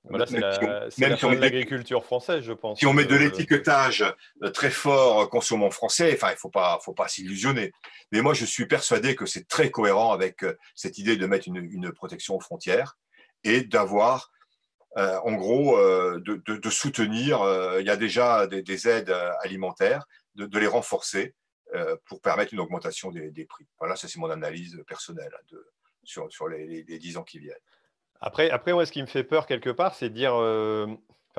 Voilà, c'est la, si l'agriculture française, je pense. Si on met de l'étiquetage euh, très fort euh, consommant français, enfin, il ne faut pas, faut pas s'illusionner. Mais moi, je suis persuadé que c'est très cohérent avec euh, cette idée de mettre une, protection aux frontières et d'avoir, en gros, de, soutenir. il y a déjà des, aides alimentaires, de, les renforcer pour permettre une augmentation des, prix. Voilà, ça c'est mon analyse personnelle hein, sur, sur les, les 10 ans qui viennent. Après, après ce qui me fait peur quelque part, c'est de dire, euh,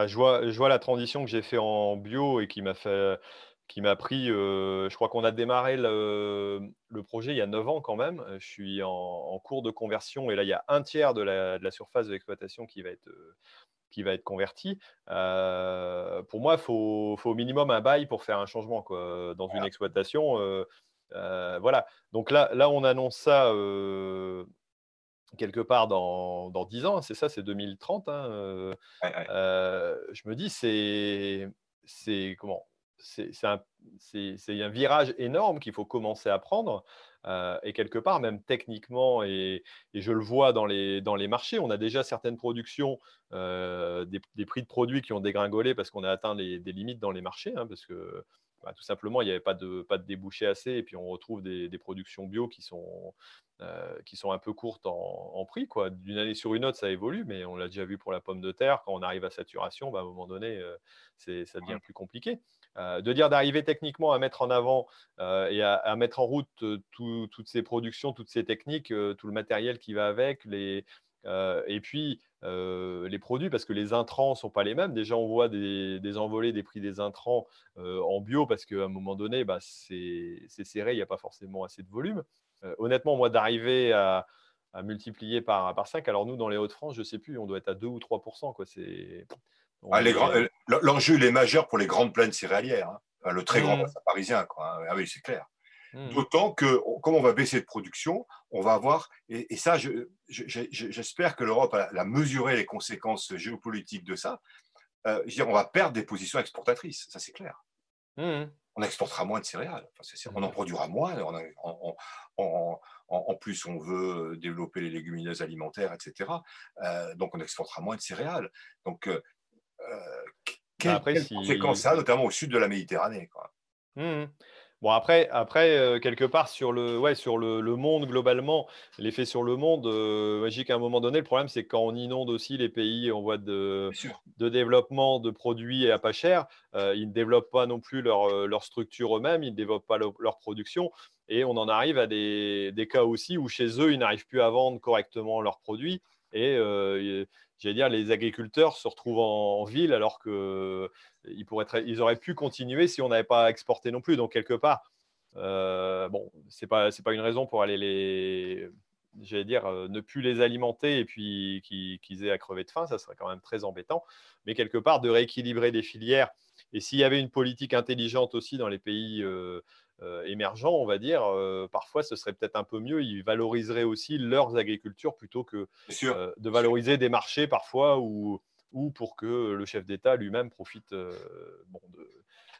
je, vois, je vois la transition que j'ai fait en bio et qui m'a fait qui m'a pris, je crois qu'on a démarré le, projet il y a 9 ans quand même. Je suis en, cours de conversion et là, il y a un tiers de la, surface de l'exploitation qui va être, qui va être convertie. pour moi, il faut, au minimum un bail pour faire un changement quoi, dans une exploitation. voilà. Donc là, là, on annonce ça quelque part dans, dans 10 ans, c'est ça, c'est 2030. Hein, je me dis, c'est, c'est comment c'est un, un, virage énorme qu'il faut commencer à prendre. Euh, et quelque part, même techniquement, et, je le vois dans les, dans les marchés, on a déjà certaines productions, euh, des, prix de produits qui ont dégringolé parce qu'on a atteint des limites dans les marchés, hein, parce que bah, tout simplement, il n'y avait pas de, pas de débouché assez, et puis on retrouve des, productions bio qui sont, euh, qui sont un peu courtes en, prix. D'une année sur une autre, ça évolue, mais on l'a déjà vu pour la pomme de terre, quand on arrive à saturation, bah, à un moment donné, ça devient plus compliqué. Euh, de dire d'arriver techniquement à mettre en avant euh, et à, mettre en route euh, toutes ces productions, toutes ces techniques, tout le matériel qui va avec, les, et puis les produits, parce que les intrants ne sont pas les mêmes. Déjà, on voit des, envolées des prix des intrants en bio, parce qu'à un moment donné, bah, c'est serré, il n'y a pas forcément assez de volume. honnêtement, moi, d'arriver à, multiplier par, par 5, alors nous, dans les Hauts-de-France, je ne sais plus, on doit être à 2 ou 3 quoi. C'est ah, euh, l'enjeu, il est majeur pour les grandes plaines céréalières. Hein. le très grand mmh. bassin parisien. Quoi. Hein. Ah oui, c'est clair. Mmh. D'autant que, comme on va baisser de production, on va avoir, et, ça, j'espère que l'Europe a, mesuré les conséquences géopolitiques de ça. Euh, je veux dire, on va perdre des positions exportatrices, ça c'est clair. Mmh. On exportera moins de céréales, on en produira moins. en, plus, on veut développer les légumineuses alimentaires, etc. Euh, donc, on exportera moins de céréales. Donc, euh, bah, quelles conséquences ça, notamment au sud de la Méditerranée quoi. Mmh bon, après, après euh, quelque part, sur le, ouais, sur le, monde globalement, l'effet sur le monde, euh, qu'à un moment donné, le problème, c'est quand on inonde aussi les pays en voie de, de développement de produits à pas cher, euh, ils ne développent pas non plus leur, leur structure eux-mêmes, ils ne développent pas leur production. Et on en arrive à des, des, cas aussi où chez eux, ils n'arrivent plus à vendre correctement leurs produits. Et j'allais dire, les agriculteurs se retrouvent en, ville alors qu'ils euh, auraient pu continuer si on n'avait pas exporté non plus. Donc, quelque part, euh, bon, ce n'est pas, une raison pour aller les, j'allais dire, euh, ne plus les alimenter et puis qu'ils aient à crever de faim, ça serait quand même très embêtant. Mais quelque part, de rééquilibrer des filières. Et s'il y avait une politique intelligente aussi dans les pays émergents, on va dire, euh, parfois ce serait peut-être un peu mieux. Ils valoriseraient aussi leurs agricultures plutôt que euh, de valoriser des marchés parfois ou, ou pour que le chef d'État lui-même profite. bon, de,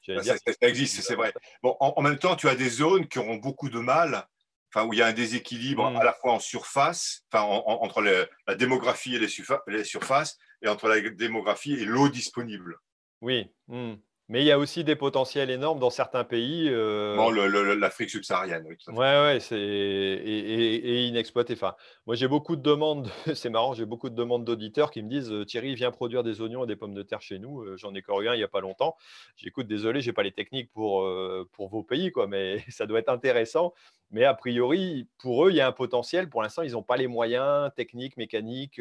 bah, ça, existe, c'est vrai. Bon, en, même temps, tu as des zones qui auront beaucoup de mal, enfin, où il y a un déséquilibre mmh. à la fois en surface, enfin, entre la démographie et les, les, surfaces, et entre la démographie et l'eau disponible. Oui. Mmh. Mais il y a aussi des potentiels énormes dans certains pays. Euh... Bon, l'Afrique subsaharienne, oui. Oui, ouais, c'est et, et, inexploité. Enfin, moi, j'ai beaucoup de demandes. c'est marrant, j'ai beaucoup de demandes d'auditeurs qui me disent euh, Thierry, viens produire des oignons et des pommes de terre chez nous. Euh, j'en ai encore eu un il n'y a pas longtemps. J'écoute, désolé, j'ai pas les techniques pour euh, pour vos pays, quoi, mais ça doit être intéressant. Mais a priori, pour eux, il y a un potentiel. Pour l'instant, ils n'ont pas les moyens techniques, mécaniques,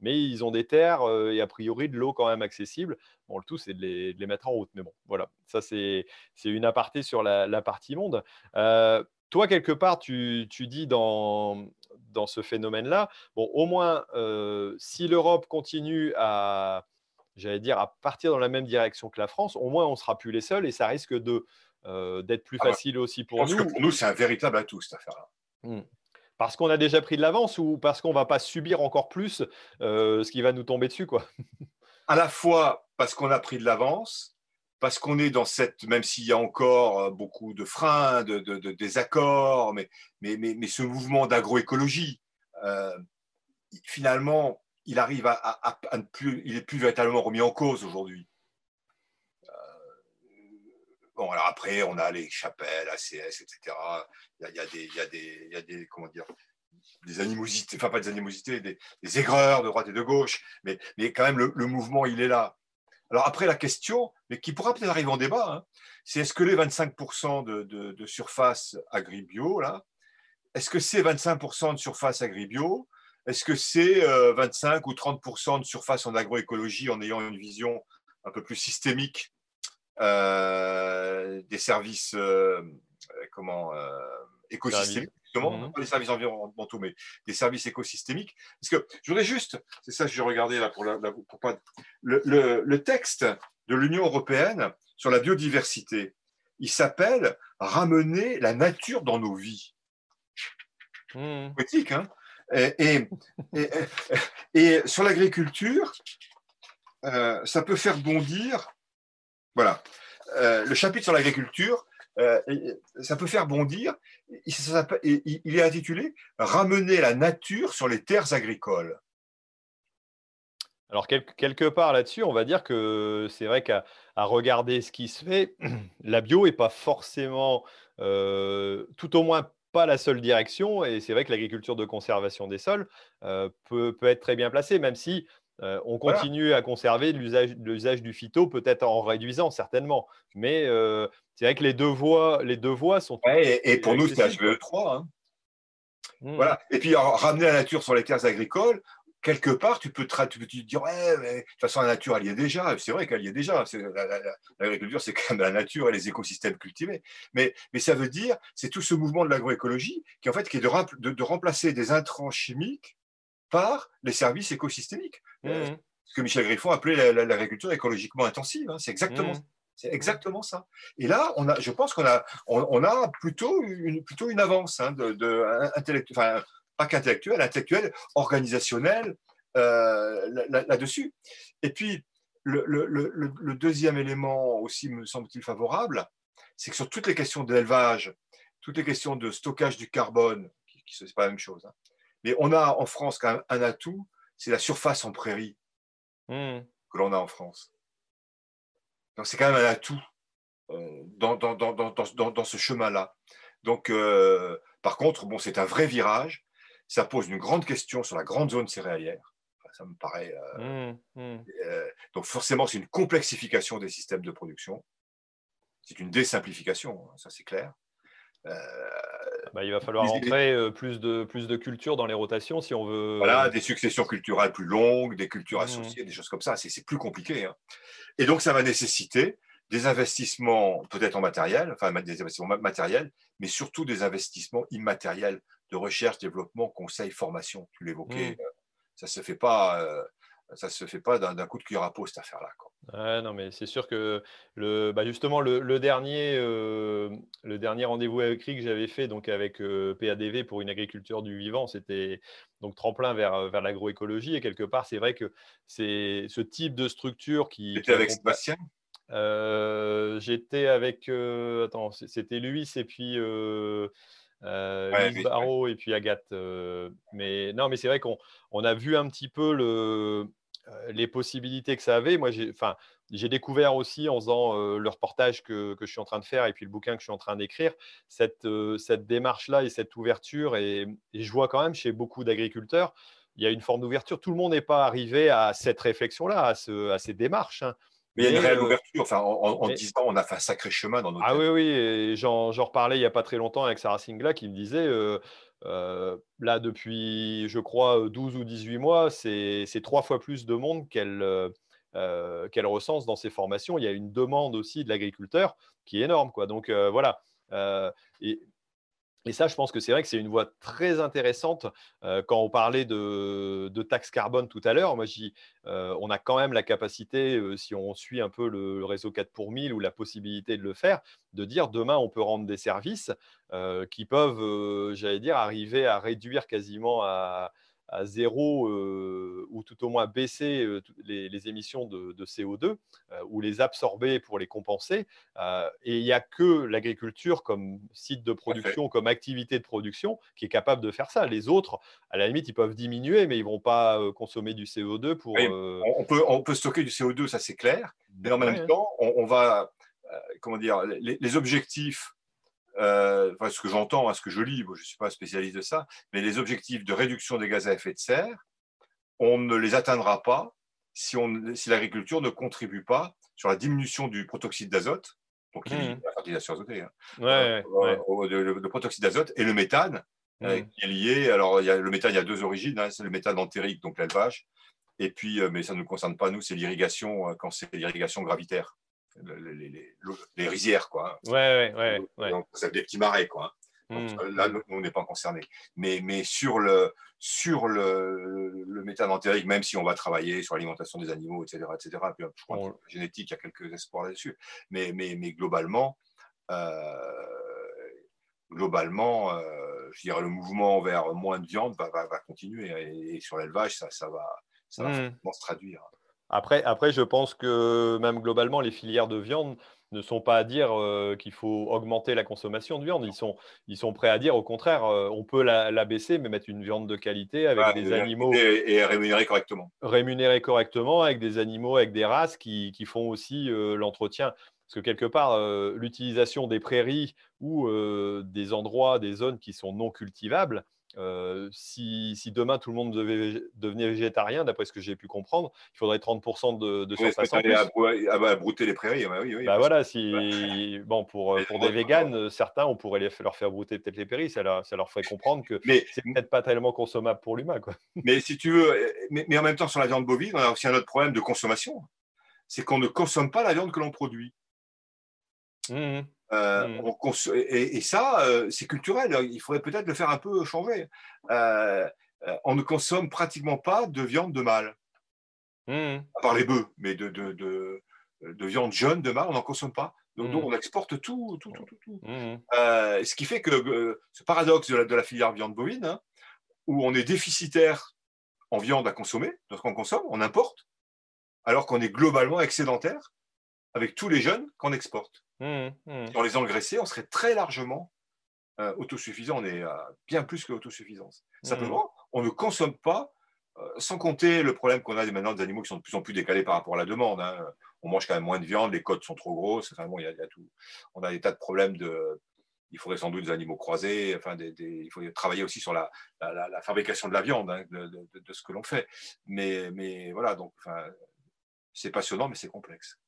mais ils ont des terres et a priori de l'eau quand même accessible. Bon, le tout, c'est de les, mettre en route. Mais bon, voilà, ça, c'est une aparté sur la, partie monde. toi, quelque part, tu, dis dans, dans ce phénomène-là, bon, au moins, si l'Europe continue à, j'allais dire, à partir dans la même direction que la France, au moins, on ne sera plus les seuls et ça risque de euh, d'être plus ah facile aussi pour nous. pour nous, c'est un véritable atout, cette affaire-là. Hmm. Parce qu'on a déjà pris de l'avance ou parce qu'on ne va pas subir encore plus euh, ce qui va nous tomber dessus quoi. À la fois parce qu'on a pris de l'avance, parce qu'on est dans cette, même s'il y a encore euh, beaucoup de freins, de, désaccords, mais, mais, mais, ce mouvement d'agroécologie, finalement, il arrive à, ne plus, il est plus véritablement remis en cause aujourd'hui. Bon, alors après, on a les chapelles, ACS, etc. Il y a, des, il y a des, il y a des, comment dire, des animosités, enfin pas des animosités, des, aigreurs de droite et de gauche, mais, mais quand même, le, mouvement, il est là. Alors après, la question, mais qui pourra peut-être arriver en débat, hein, c'est est-ce que les 25% de, de, de, surface agribio, là, est-ce que c'est 25% de surface agribio Est-ce que c'est 25 euh, ou 30% de surface en agroécologie en ayant une vision un peu plus systémique des services comment, écosystémiques, mhm. pas des services environnementaux, mais des services écosystémiques. Parce que je voudrais juste, c'est ça que j'ai regardé là pour, la, pour pas, le, le, texte de l'Union européenne sur la biodiversité, il s'appelle Ramener la nature dans nos vies. Mmh. Poétique, hein? Et, et, et, sur l'agriculture, euh, ça peut faire bondir. Voilà. Euh, le chapitre sur l'agriculture, euh, ça peut faire bondir. Il, est intitulé Ramener la nature sur les terres agricoles. Alors, quelque part là-dessus, on va dire que c'est vrai qu'à regarder ce qui se fait, la bio n'est pas forcément, tout au moins pas la seule direction. Et c'est vrai que l'agriculture de conservation des sols peut, être très bien placée, même si on continue à conserver l'usage du phyto, peut-être en réduisant certainement. Mais c'est vrai que les deux voies, les deux voies sont. et, pour nous, c'est HVE3. Hein. Mmh. Voilà. Et puis, ramener la nature sur les terres agricoles, quelque part, tu peux, te, tu dire, ouais, mais de toute façon, la nature, elle y est déjà. C'est vrai qu'elle y est déjà. L'agriculture, c'est quand même la nature et les écosystèmes cultivés. Mais, mais ça veut dire, c'est tout ce mouvement de l'agroécologie qui, en fait, qui est de, de, remplacer des intrants chimiques par les services écosystémiques. Euh, mmh. Ce que Michel Griffon appelait l'agriculture écologiquement intensive. Hein. c'est exactement mmh. C'est exactement ça. Et là, on a, je pense qu'on a, on, a plutôt une, plutôt une avance hein, de, de enfin, pas qu'intellectuel, intellectuel, organisationnel euh, là-dessus. Et puis, le, deuxième élément aussi me semble-t-il favorable, c'est que sur toutes les questions d'élevage, toutes les questions de stockage du carbone, qui, qui c'est pas la même chose, hein, mais on a en France quand même un atout, c'est la surface en prairie mmh. que l'on a en France. Donc c'est quand même un atout euh, dans, dans, dans, dans, ce chemin-là. Donc, euh, par contre, bon, c'est un vrai virage ça pose une grande question sur la grande zone céréalière. ça me paraît. Euh, mmh, mmh. Euh, donc forcément, c'est une complexification des systèmes de production. C'est une désimplification, hein, ça c'est clair. Euh, bah, il va falloir rentrer plus de, plus de cultures dans les rotations si on veut. Voilà, des successions culturelles plus longues, des cultures mmh. associées, des choses comme ça. C'est plus compliqué. Hein. Et donc, ça va nécessiter des investissements peut-être en matériel, enfin des investissements matériels, mais surtout des investissements immatériels de recherche, développement, conseil, formation. Tu l'évoquais, mmh. euh, ça se fait pas. Euh, ça se fait pas d'un coup de cuir à peau cette affaire-là. non, mais c'est sûr que le, bah justement le, dernier, euh, le dernier rendez-vous écrit que j'avais fait donc avec PADV pour une agriculture du vivant, c'était donc tremplin vers, vers l'agroécologie et quelque part c'est vrai que c'est ce type de structure qui. C'était avec Sébastien? J'étais avec attends c'était Luis et puis euh, Barreau et puis Agathe. Euh, mais non, mais c'est vrai qu'on on a vu un petit peu le, euh, les possibilités que ça avait. Moi, j'ai, enfin, j'ai découvert aussi en faisant euh, le reportage que, que, je suis en train de faire et puis le bouquin que je suis en train d'écrire, cette, cette démarche-là et cette ouverture. Et, je vois quand même chez beaucoup d'agriculteurs, il y a une forme d'ouverture. Tout le monde n'est pas arrivé à cette réflexion-là, à, ce, à ces démarches. Hein. Mais il y a une réelle ouverture. Enfin, en, ans, on a fait un sacré chemin dans notre. Ah oui, oui. J'en reparlais il n'y a pas très longtemps avec Sarah Singla qui me disait euh, euh, là, depuis, je crois, 12 ou 18 mois, c'est trois fois plus de monde qu'elle euh, qu'elle recense dans ses formations. Il y a une demande aussi de l'agriculteur qui est énorme. Quoi. Donc voilà. Et ça, je pense que c'est vrai que c'est une voie très intéressante. Euh, quand on parlait de, taxe carbone tout à l'heure, moi, euh, on a quand même la capacité, euh, si on suit un peu le, réseau 4 pour 1000 ou la possibilité de le faire, de dire demain, on peut rendre des services qui peuvent, j'allais dire, arriver à réduire quasiment à, à zéro euh, ou tout au moins baisser euh, les, émissions de, CO2 euh, ou les absorber pour les compenser. et il n'y a que l'agriculture comme site de production, comme activité de production qui est capable de faire ça. Les autres, à la limite, ils peuvent diminuer, mais ils ne vont pas consommer du CO2 pour... on, peut, on peut stocker du CO2, ça c'est clair, mais en même temps, on, va... comment dire, les objectifs euh, ce que j'entends, hein, ce que je lis, je ne suis pas spécialiste de ça, mais les objectifs de réduction des gaz à effet de serre, on ne les atteindra pas si, si l'agriculture ne contribue pas sur la diminution du protoxyde d'azote, donc mmh. la fertilisation azotée, hein, euh, le, protoxyde d'azote et le méthane, euh, mmh. qui est lié. Alors, il y a, le méthane, il y a deux origines, hein, c'est le méthane entérique, donc l'élevage, et puis, mais ça ne nous concerne pas, nous, c'est l'irrigation, quand c'est l'irrigation gravitaire. Les, rizières, quoi. Hein. Ouais, ouais, ouais. Donc, ça des petits marais, quoi. Hein. Mmh. Là, on n'est pas concerné. Mais, mais sur, le, sur le, le méthane entérique, même si on va travailler sur l'alimentation des animaux, etc., etc., puis, je crois que la génétique, il y a quelques espoirs là-dessus. Mais, mais, mais globalement, euh, globalement, euh, je dirais le mouvement vers moins de viande va, va, continuer. Et, sur l'élevage, ça, ça va, ça va mmh. se traduire. Après, après, je pense que même globalement, les filières de viande ne sont pas à dire euh, qu'il faut augmenter la consommation de viande. Ils sont, ils sont prêts à dire, au contraire, euh, on peut la, baisser, mais mettre une viande de qualité avec des animaux. Et, rémunérer correctement. Rémunérer correctement avec des animaux, avec des races qui, qui font aussi euh, l'entretien. Parce que quelque part, l'utilisation des prairies ou des endroits, des zones qui sont non cultivables, euh, si, demain tout le monde devait devenir végétarien, d'après ce que j'ai pu comprendre, il faudrait 30% de, de surface en plus. À, brouter les prairies, bah oui, bah voilà, si, bon, pour, pour des véganes, certains, on pourrait leur faire brouter peut-être les prairies, ça leur, ça leur ferait comprendre que c'est peut-être pas tellement consommable pour l'humain. Mais si tu veux, mais, mais, en même temps, sur la viande bovine, on a aussi un autre problème de consommation, c'est qu'on ne consomme pas la viande que l'on produit. Mmh euh, mmh. et, ça, euh, c'est culturel. Il faudrait peut-être le faire un peu changer. Euh, on ne consomme pratiquement pas de viande de mâle, mmh. à part les bœufs, mais de, de, de, viande jeune de mâle, on n'en consomme pas. Donc, mmh. on exporte tout, tout, tout, tout. ce qui fait que ce paradoxe de la, de la filière viande bovine, hein, où on est déficitaire en viande à consommer, lorsqu'on consomme, on importe, alors qu'on est globalement excédentaire avec tous les jeunes qu'on exporte. Mmh, mmh. Si on les engraissait, on serait très largement euh, autosuffisant. On est euh, bien plus que l'autosuffisance. Mmh. Simplement, on ne consomme pas, euh, sans compter le problème qu'on a maintenant des animaux qui sont de plus en plus décalés par rapport à la demande. Hein. On mange quand même moins de viande, les côtes sont trop grosses. Enfin, bon, y a, tout. On a des tas de problèmes de. Il faudrait sans doute des animaux croisés. Enfin, il faut travailler aussi sur la, la, fabrication de la viande, hein, de, de, ce que l'on fait. Mais, mais voilà, donc, enfin, c'est passionnant, mais c'est complexe.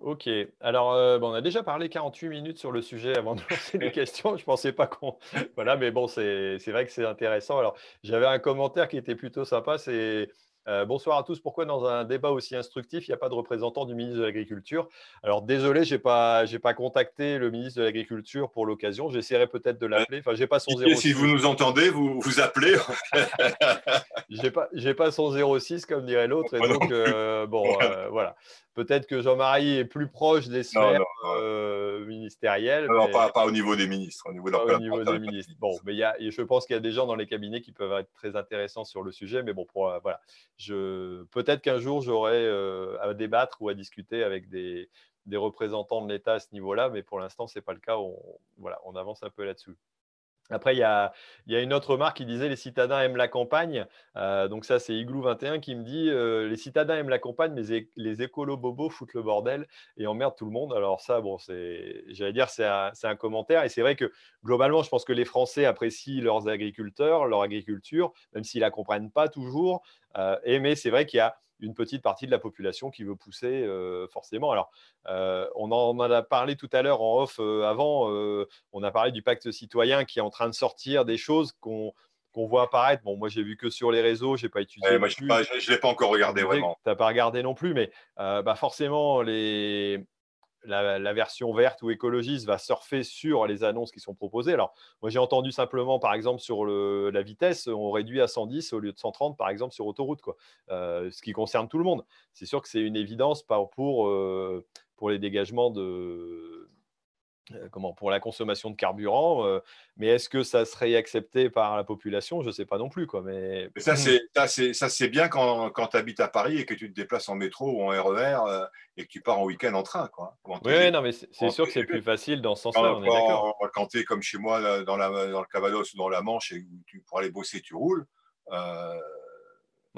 Ok, alors euh, on a déjà parlé 48 minutes sur le sujet avant de lancer les questions. Je ne pensais pas qu'on. Voilà, mais bon, c'est vrai que c'est intéressant. Alors, j'avais un commentaire qui était plutôt sympa c'est euh, bonsoir à tous. Pourquoi dans un débat aussi instructif, il n'y a pas de représentant du ministre de l'Agriculture? Alors désolé, je n'ai pas, pas contacté le ministre de l'Agriculture pour l'occasion. J'essaierai peut-être de l'appeler. Enfin, j'ai pas son 06. Si vous nous entendez, vous vous appelez. j'ai pas, pas son 06 comme dirait l'autre. Et donc, euh, bon, voilà. Peut-être que Jean-Marie est plus proche des sphères ministérielles. Non, pas, pas, au niveau des ministres. Au niveau, au niveau des ministres. Bon, mais y a, je pense qu'il y a des gens dans les cabinets qui peuvent être très intéressants sur le sujet. Mais bon, pour, voilà peut-être qu'un jour j'aurai euh, à débattre ou à discuter avec des, représentants de l'État à ce niveau-là, mais pour l'instant, ce n'est pas le cas. On, voilà, on avance un peu là-dessus. Après, il y, a, une autre remarque qui disait les citadins aiment la campagne. Euh, donc ça, c'est Igloo21 qui me dit euh, les citadins aiment la campagne, mais les écolos bobos foutent le bordel et emmerdent tout le monde. Alors ça, bon, c'est, j'allais dire, c'est un, un, commentaire. Et c'est vrai que globalement, je pense que les Français apprécient leurs agriculteurs, leur agriculture, même s'ils la comprennent pas toujours. Euh, et, mais c'est vrai qu'il y a une petite partie de la population qui veut pousser euh, forcément. Alors, euh, on en a parlé tout à l'heure en off avant, on a parlé du pacte citoyen qui est en train de sortir des choses qu'on voit apparaître. Bon, moi, j'ai vu que sur les réseaux, je n'ai pas étudié. moi, je ne l'ai pas encore regardé vraiment. Tu n'as pas regardé non plus, mais bah forcément, les, la, version verte ou écologiste va surfer sur les annonces qui sont proposées. Alors, moi, j'ai entendu simplement, par exemple, sur la vitesse, on réduit à 110 au lieu de 130, par exemple, sur autoroute, quoi. Euh, ce qui concerne tout le monde. C'est sûr que c'est une évidence pour, euh, pour les dégagements de, comment, pour la consommation de carburant. Euh, mais est-ce que ça serait accepté par la population? Je ne sais pas non plus. Quoi, mais... ça, c'est, ça, c'est bien quand, quand tu habites à Paris et que tu te déplaces en métro ou en RER euh, et que tu pars en week-end en train. Quoi, oui, non, mais c'est, sûr que c'est plus facile dans ce sens-là. On est d'accord. Quand tu es comme chez moi dans, la, dans le Cavados ou dans la Manche et tu, pour aller bosser, tu roules.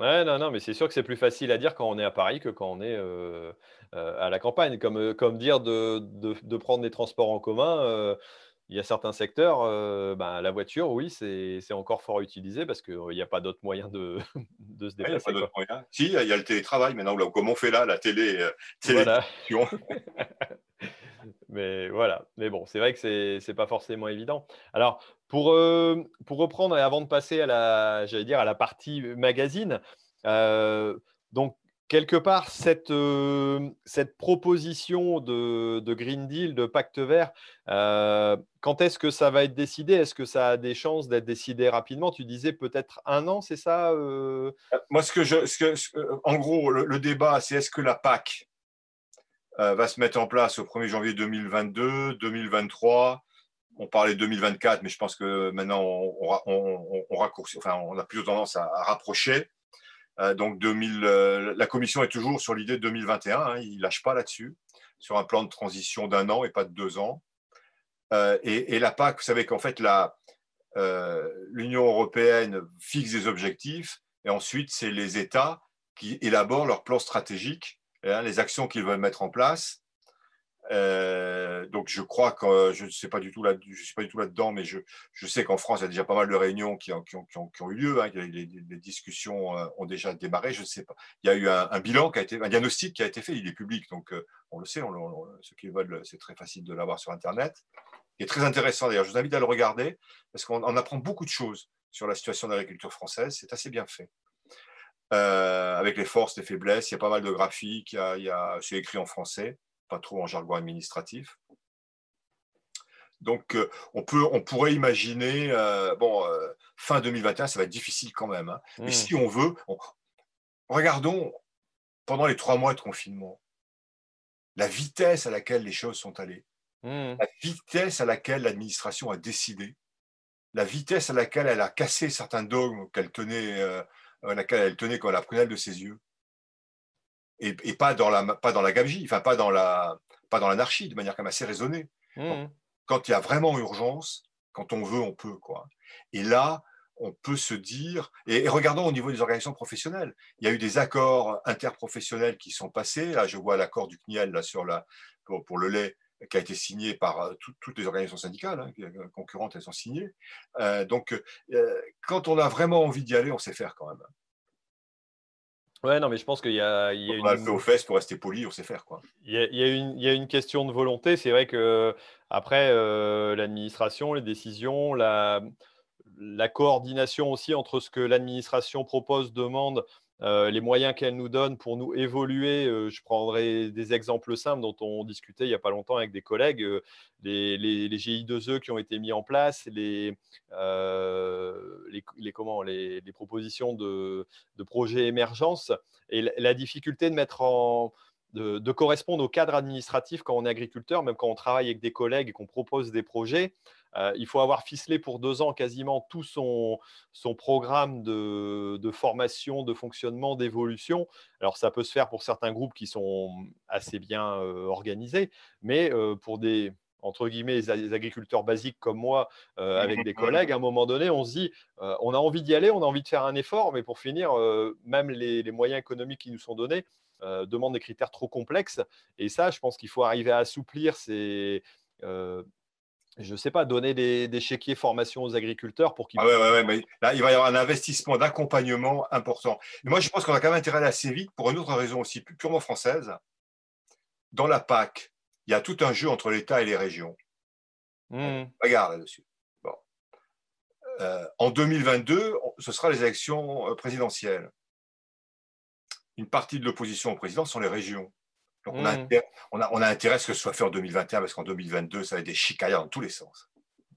Ouais, non, non, mais c'est sûr que c'est plus facile à dire quand on est à Paris que quand on est euh, euh, à la campagne. Comme, euh, comme dire de, de, prendre des transports en commun, il y a certains secteurs, ben, la voiture, oui, c'est encore fort utilisé parce qu'il n'y a pas d'autres moyens de, de se déplacer. Si, il y, a le télétravail maintenant, comme on fait là, la télé. télé voilà. mais voilà. Mais bon, c'est vrai que c'est n'est pas forcément évident. Alors, pour, pour reprendre et avant de passer à la, dire, à la partie magazine, donc quelque part, cette, euh, proposition de, Green Deal, de pacte vert, euh, quand est-ce que ça va être décidé? Est-ce que ça a des chances d'être décidé rapidement? Tu disais peut-être un an, c'est ça Moi, ce que je, ce que, en gros, le, débat, c'est est-ce que la PAC va se mettre en place au 1er janvier 2022, 2023 on parlait de 2024, mais je pense que maintenant on, raccourcit, enfin, on a plutôt tendance à rapprocher. Euh, donc 2000, euh, la commission est toujours sur l'idée de 2021, hein, il ne lâche pas là-dessus, sur un plan de transition d'un an et pas de deux ans. Euh, et, la PAC, vous savez qu'en fait, l'Union européenne fixe des objectifs et ensuite, c'est les États qui élaborent leur plan stratégique, hein, les actions qu'ils veulent mettre en place. Euh, donc je crois que je ne sais pas du tout là, je suis pas du tout là-dedans, mais je, je sais qu'en France il y a déjà pas mal de réunions qui ont, qui ont, qui ont, eu lieu, hein, les, discussions euh, ont déjà démarré. Je ne sais pas. Il y a eu un, bilan qui a été, un diagnostic qui a été fait, il est public, donc euh, on le sait. ceux qui veulent, c'est très facile de l'avoir sur Internet. Il est très intéressant d'ailleurs. Je vous invite à le regarder parce qu'on apprend beaucoup de choses sur la situation de l'agriculture française. C'est assez bien fait. avec les forces, les faiblesses, il y a pas mal de graphiques, il y a c'est écrit en français pas trop en jargon administratif. Donc, euh, on, peut, on pourrait imaginer, euh, bon, euh, fin 2021, ça va être difficile quand même. Hein. Mais mmh. si on veut, regardons pendant les trois mois de confinement, la vitesse à laquelle les choses sont allées, mmh. la vitesse à laquelle l'administration a décidé, la vitesse à laquelle elle a cassé certains dogmes qu'elle tenait, à laquelle elle tenait comme la prunelle de ses yeux et, pas dans la pas dans la gabegie, enfin pas dans la pas dans l'anarchie, de manière quand même assez raisonnée. Mmh. Quand il y a vraiment urgence, quand on veut, on peut quoi. Et là, on peut se dire, et, regardons au niveau des organisations professionnelles, il y a eu des accords interprofessionnels qui sont passés. Là, je vois l'accord du CNIEL là, sur la, pour, le lait qui a été signé par euh, toutes les organisations syndicales hein, euh, concurrentes, elles sont signées. Euh, donc, quand on a vraiment envie d'y aller, on sait faire quand même. Ouais, non, mais je pense qu'il y a, il y a on a le fait aux fesses pour rester poli, on sait faire quoi. Il y a, il y a, une, il y a une, question de volonté. C'est vrai que après euh, l'administration, les décisions, la, la, coordination aussi entre ce que l'administration propose, demande euh, les moyens qu'elle nous donne pour nous évoluer. Euh, je prendrai des exemples simples dont on discutait il n'y a pas longtemps avec des collègues, euh, les, les, GI2E qui ont été mis en place, les, comment, les, propositions de, de, projets émergence et la, difficulté de mettre en... De, de, correspondre au cadre administratif quand on est agriculteur, même quand on travaille avec des collègues et qu'on propose des projets. Euh, il faut avoir ficelé pour deux ans quasiment tout son, programme de, formation, de fonctionnement, d'évolution. Alors ça peut se faire pour certains groupes qui sont assez bien euh, organisés, mais euh, pour des entre guillemets, les agriculteurs basiques comme moi, avec des collègues, à un moment donné, on se dit, on a envie d'y aller, on a envie de faire un effort, mais pour finir, même les, les, moyens économiques qui nous sont donnés demandent des critères trop complexes. Et ça, je pense qu'il faut arriver à assouplir ces, je ne sais pas, donner des, chéquiers formation aux agriculteurs pour qu'ils. Ah ouais, mais là, il va y avoir un investissement d'accompagnement important. moi, je pense qu'on a quand même intérêt à aller assez vite pour une autre raison aussi purement française. Dans la PAC, il y a tout un jeu entre l'État et les régions. Mmh. Regarde là-dessus. Euh, en 2022, ce sera les élections euh, présidentielles. Une partie de l'opposition au président sont les régions. Donc on, a intérêt, on, a, intérêt à ce que ce soit fait en 2021 parce qu'en 2022, ça va être des chicaillards dans tous les sens.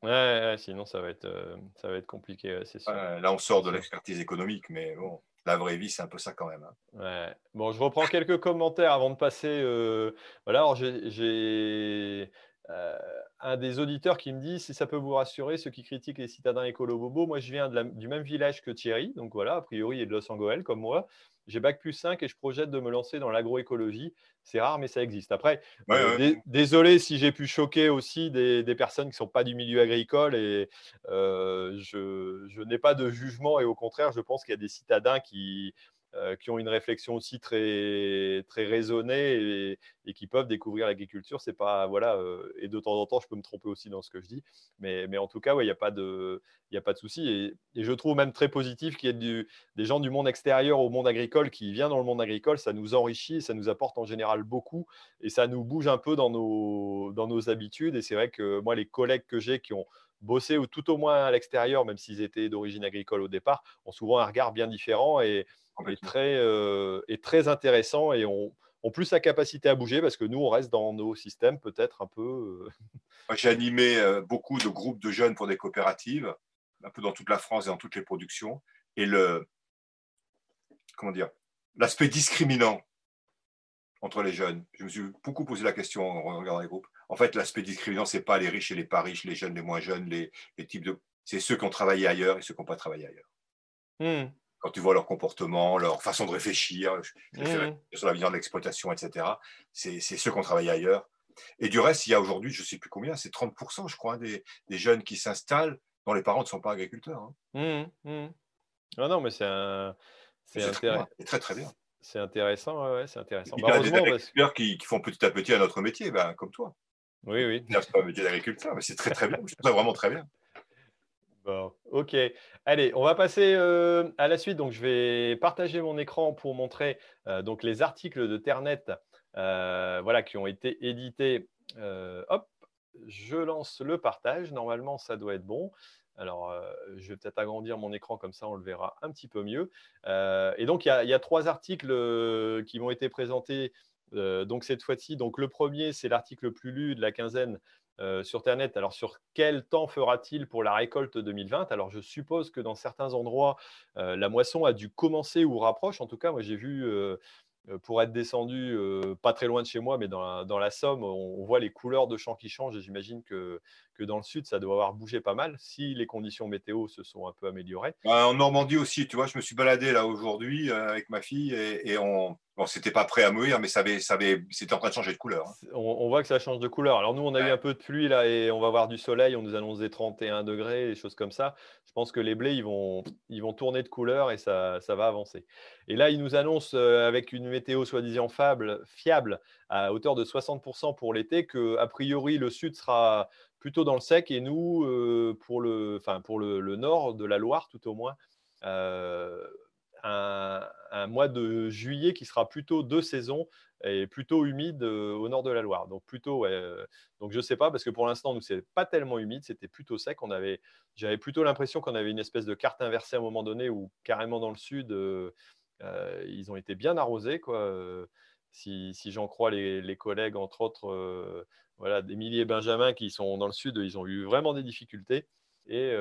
Ouais, sinon ça va être, euh, ça va être compliqué, c'est sûr. là, on sort de l'expertise économique, mais bon, la vraie vie, c'est un peu ça quand même. Hein. Ouais. Bon, je reprends quelques commentaires avant de passer. Euh, voilà, alors j'ai euh, un des auditeurs qui me dit si ça peut vous rassurer, ceux qui critiquent les citadins écolo-bobo, moi je viens de du même village que Thierry, donc voilà, a priori il est de Los Angeles comme moi. J'ai bac plus 5 et je projette de me lancer dans l'agroécologie. C'est rare, mais ça existe. Après, euh, désolé si j'ai pu choquer aussi des, personnes qui ne sont pas du milieu agricole et euh, je, je n'ai pas de jugement et au contraire, je pense qu'il y a des citadins qui, euh, qui ont une réflexion aussi très, très raisonnée et, qui peuvent découvrir l'agriculture. C'est pas voilà euh, et de temps en temps, je peux me tromper aussi dans ce que je dis, mais, mais en tout cas, il n'y a pas de a pas de souci et, je trouve même très positif qu'il y ait des gens du monde extérieur au monde agricole qui viennent dans le monde agricole. Ça nous enrichit, ça nous apporte en général beaucoup et ça nous bouge un peu dans nos dans nos habitudes. Et c'est vrai que moi, les collègues que j'ai qui ont bossé ou tout au moins à l'extérieur, même s'ils étaient d'origine agricole au départ, ont souvent un regard bien différent et, très, et très intéressant et ont, ont plus la capacité à bouger parce que nous, on reste dans nos systèmes peut-être un peu. J'ai animé beaucoup de groupes de jeunes pour des coopératives, un peu dans toute la France et dans toutes les productions. Et le, comment dire, l'aspect discriminant entre les jeunes. Je me suis beaucoup posé la question en regardant les groupes. En fait, l'aspect discriminant, ce n'est pas les riches et les pas riches, les jeunes, les moins jeunes, les, types de. C'est ceux qui ont travaillé ailleurs et ceux qui n'ont pas travaillé ailleurs. Hmm. Quand tu vois leur comportement, leur façon de réfléchir, mmh. sur la vision de l'exploitation, etc., c'est ceux qui ont travaillé ailleurs. Et du reste, il y a aujourd'hui, je ne sais plus combien, c'est 30%, je crois, des, des jeunes qui s'installent dont les parents ne sont pas agriculteurs. Hein. Mmh, mmh. Ah non, mais c'est C'est très, très, bien. C'est intéressant, ouais, c'est intéressant. il y a des agriculteurs qui, font petit à petit un autre métier, ben, comme toi. Oui, oui. C'est pas un métier d'agriculteur, mais c'est très très bien. Je trouve ça vraiment très bien. Bon, ok. Allez, on va passer euh, à la suite. Donc, je vais partager mon écran pour montrer euh, donc les articles de Ternet, euh, voilà, qui ont été édités. hop, je lance le partage. Normalement, ça doit être bon. Alors, je vais peut-être agrandir mon écran comme ça, on le verra un petit peu mieux. Et donc, il y, a trois articles qui m'ont été présentés. donc cette fois-ci, donc le premier, c'est l'article le plus lu de la quinzaine sur Internet. Alors, sur quel temps fera-t-il pour la récolte 2020 Alors, je suppose que dans certains endroits, la moisson a dû commencer ou rapproche. En tout cas, moi, j'ai vu euh, pour être descendu euh, pas très loin de chez moi, mais dans la, Somme, on, voit les couleurs de champs qui changent et j'imagine que, que, dans le sud, ça doit avoir bougé pas mal si les conditions météo se sont un peu améliorées. Bah, en Normandie aussi, tu vois, je me suis baladé là aujourd'hui euh, avec ma fille et, on, Bon, c'était pas prêt à mourir, mais ça avait, ça avait, c'était en train de changer de couleur. Hein. On, voit que ça change de couleur. Alors nous, on a eu un peu de pluie là et on va voir du soleil. On nous annonce des 31 degrés, des choses comme ça. Je pense que les blés, ils vont, ils vont tourner de couleur et ça, ça va avancer. Et là, ils nous annoncent euh, avec une météo soi-disant fiable à hauteur de 60% pour l'été que a priori le sud sera plutôt dans le sec et nous, euh, pour le, enfin pour le, nord de la Loire tout au moins. Euh, un, mois de juillet qui sera plutôt de saison et plutôt humide euh, au nord de la Loire. Donc plutôt, euh, donc je sais pas parce que pour l'instant nous c'est pas tellement humide, c'était plutôt sec. On avait, j'avais plutôt l'impression qu'on avait une espèce de carte inversée à un moment donné où carrément dans le sud euh, ils ont été bien arrosés quoi. Si, j'en crois les, collègues entre autres, voilà, d'Emilie et Benjamin qui sont dans le sud, ils ont eu vraiment des difficultés et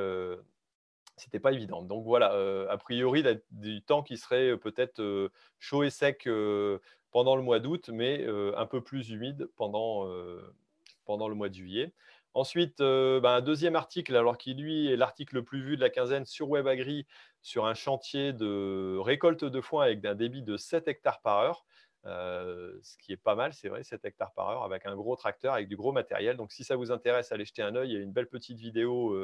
c'était pas évident. Donc voilà, euh, a priori, du temps qui serait euh, peut-être euh, chaud et sec pendant le mois d'août, mais un peu plus humide pendant, pendant le mois de juillet. Ensuite, ben, un deuxième article, alors qui lui est l'article le plus vu de la quinzaine sur WebAgri, sur un chantier de récolte de foin avec un débit de 7 hectares par heure. ce qui est pas mal, c'est vrai, 7 hectares par heure, avec un gros tracteur, avec du gros matériel. Donc, si ça vous intéresse, allez jeter un œil. Il y a une belle petite vidéo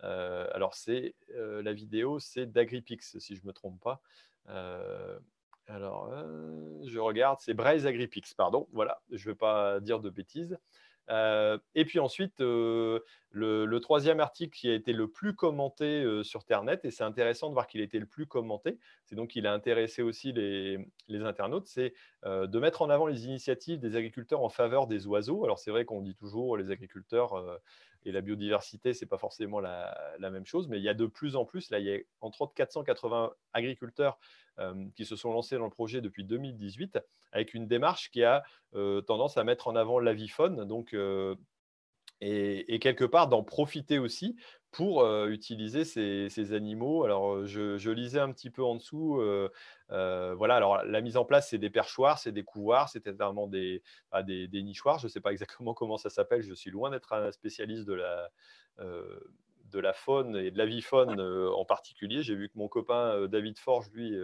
alors, c'est euh, la vidéo, c'est d'Agripix, si je ne me trompe pas. Euh, alors, je regarde, c'est Braise Agripix, pardon. Voilà, je ne vais pas dire de bêtises. et puis ensuite, le, troisième article qui a été le plus commenté sur Ternet, et c'est intéressant de voir qu'il a été le plus commenté, c'est donc qu'il a intéressé aussi les internautes, c'est de mettre en avant les initiatives des agriculteurs en faveur des oiseaux. Alors c'est vrai qu'on dit toujours les agriculteurs et la biodiversité, ce n'est pas forcément la, même chose, mais il y a de plus en plus, là, il y a entre autres 480 agriculteurs euh, qui se sont lancés dans le projet depuis 2018, avec une démarche qui a euh, tendance à mettre en avant l'avifaune, donc euh, et, quelque part d'en profiter aussi pour utiliser ces, animaux. Alors, je, lisais un petit peu en dessous. voilà, alors la mise en place, c'est des perchoirs, c'est des couvoirs, c'est évidemment des, bah, des, nichoirs. Je ne sais pas exactement comment ça s'appelle. Je suis loin d'être un spécialiste de la, de la faune et de l'avifaune en particulier. J'ai vu que mon copain David Forge, lui,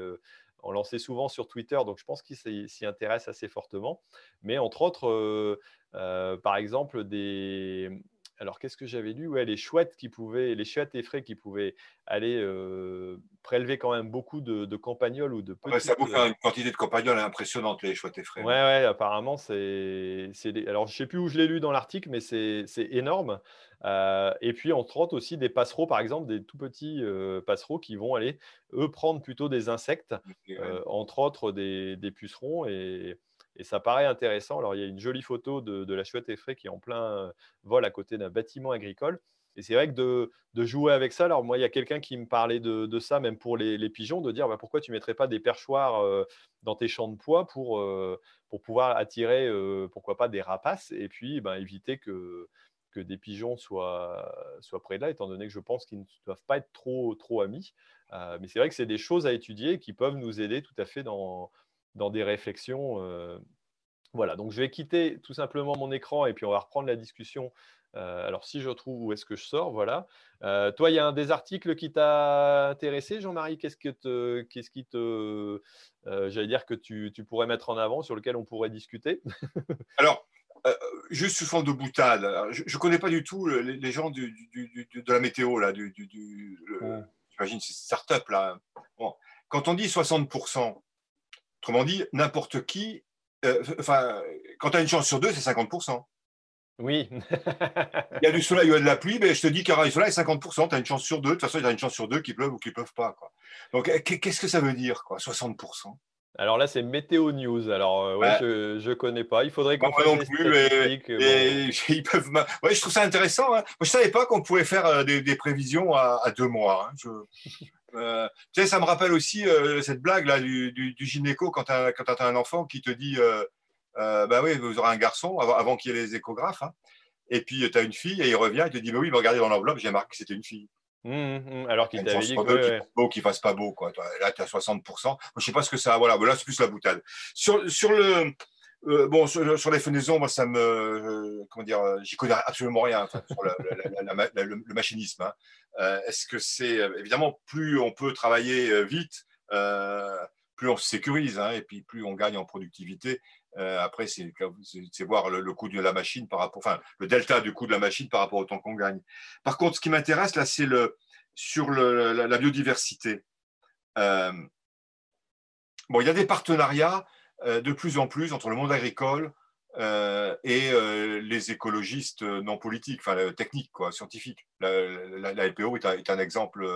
en lançait souvent sur Twitter, donc je pense qu'il s'y intéresse assez fortement. Mais entre autres, par exemple, des, alors, qu'est-ce que j'avais lu? Ouais, Les chouettes qui pouvaient, les chouettes effraies qui pouvaient aller euh, prélever quand même beaucoup de, campagnols ou de petites... ça bouffe euh, une quantité de campagnols impressionnante, les chouettes effraies. Ouais, ouais, apparemment, c'est. Alors, je ne sais plus où je l'ai lu dans l'article, mais c'est énorme. Euh, et puis, entre autres, aussi des passereaux, par exemple, des tout petits passereaux qui vont aller, eux, prendre plutôt des insectes, entre autres des, des pucerons. Et et ça paraît intéressant. Alors, il y a une jolie photo de, la chouette effraie qui est en plein vol à côté d'un bâtiment agricole. Et c'est vrai que de, jouer avec ça, alors moi, il y a quelqu'un qui me parlait de, ça, même pour les, pigeons, de dire bah, pourquoi tu ne mettrais pas des perchoirs dans tes champs de poids pour, pour pouvoir attirer, pourquoi pas, des rapaces et puis ben, éviter que, que des pigeons soient, soient près de là, étant donné que je pense qu'ils ne doivent pas être trop, trop amis. Euh, mais c'est vrai que c'est des choses à étudier qui peuvent nous aider tout à fait dans, dans des réflexions. Euh. Voilà, donc je vais quitter tout simplement mon écran et puis on va reprendre la discussion. Euh, alors si je trouve où est-ce que je sors, voilà. toi, il y a un des articles qui t'a intéressé, Jean-Marie? Qu'est-ce que te, qu'est-ce qui te, j'allais dire que tu, tu, pourrais mettre en avant, sur lequel on pourrait discuter? Alors, euh, juste sous forme de boutade. je ne connais pas du tout les, gens de la météo, là, du, j'imagine c'est start-up. Là. Quand on dit 60%, autrement dit, n'importe qui, euh, enfin, quand tu as une chance sur deux, c'est 50%. Oui. il y a du soleil ou il y a de la pluie, mais je te dis qu'il y aura du soleil, 50%, tu as une chance sur deux. De toute façon, il y a une chance sur deux qui pleuvent ou qui ne pleuvent pas. Quoi. Donc, qu'est-ce que ça veut dire, quoi, 60% alors là, c'est Météo News. Alors, euh, ouais, je ne connais pas. Il faudrait qu'on fasse non plus, mais, ils peuvent. Ouais, je trouve ça intéressant. Hein. Moi, je ne savais pas qu'on pouvait faire euh, des, prévisions à, deux mois. Hein. Je... Euh, tu sais, ça me rappelle aussi cette blague là du, du, gynéco quand tu as, as, un enfant qui te dit Bah oui, vous aurez un garçon avant, qu'il y ait les échographes. Hein. Et puis, tu as une fille et il revient et te dit Bah oui, mais regardez dans l'enveloppe, j'ai marqué que c'était une fille. Mmh, mmh, alors qu'il t'avait dit que beau, qu'il fasse pas beau quoi. Là tu as 60%. Je sais pas ce que ça voilà, là c'est plus la boutade. Sur, sur le euh, bon sur, les fenaisons, moi ça me euh, comment dire, j'y connais absolument rien sur le, machinisme. Hein. Euh, est-ce que c'est évidemment plus on peut travailler vite, plus on se sécurise hein, et puis plus on gagne en productivité. après, c'est voir le, coût de la machine par rapport, enfin, le delta du coût de la machine par rapport au temps qu'on gagne. Par contre, ce qui m'intéresse là, c'est le, sur la, biodiversité. Euh, bon, il y a des partenariats euh, de plus en plus entre le monde agricole euh, et les écologistes non politiques, enfin techniques, quoi, scientifiques. La, LPO est un, exemple,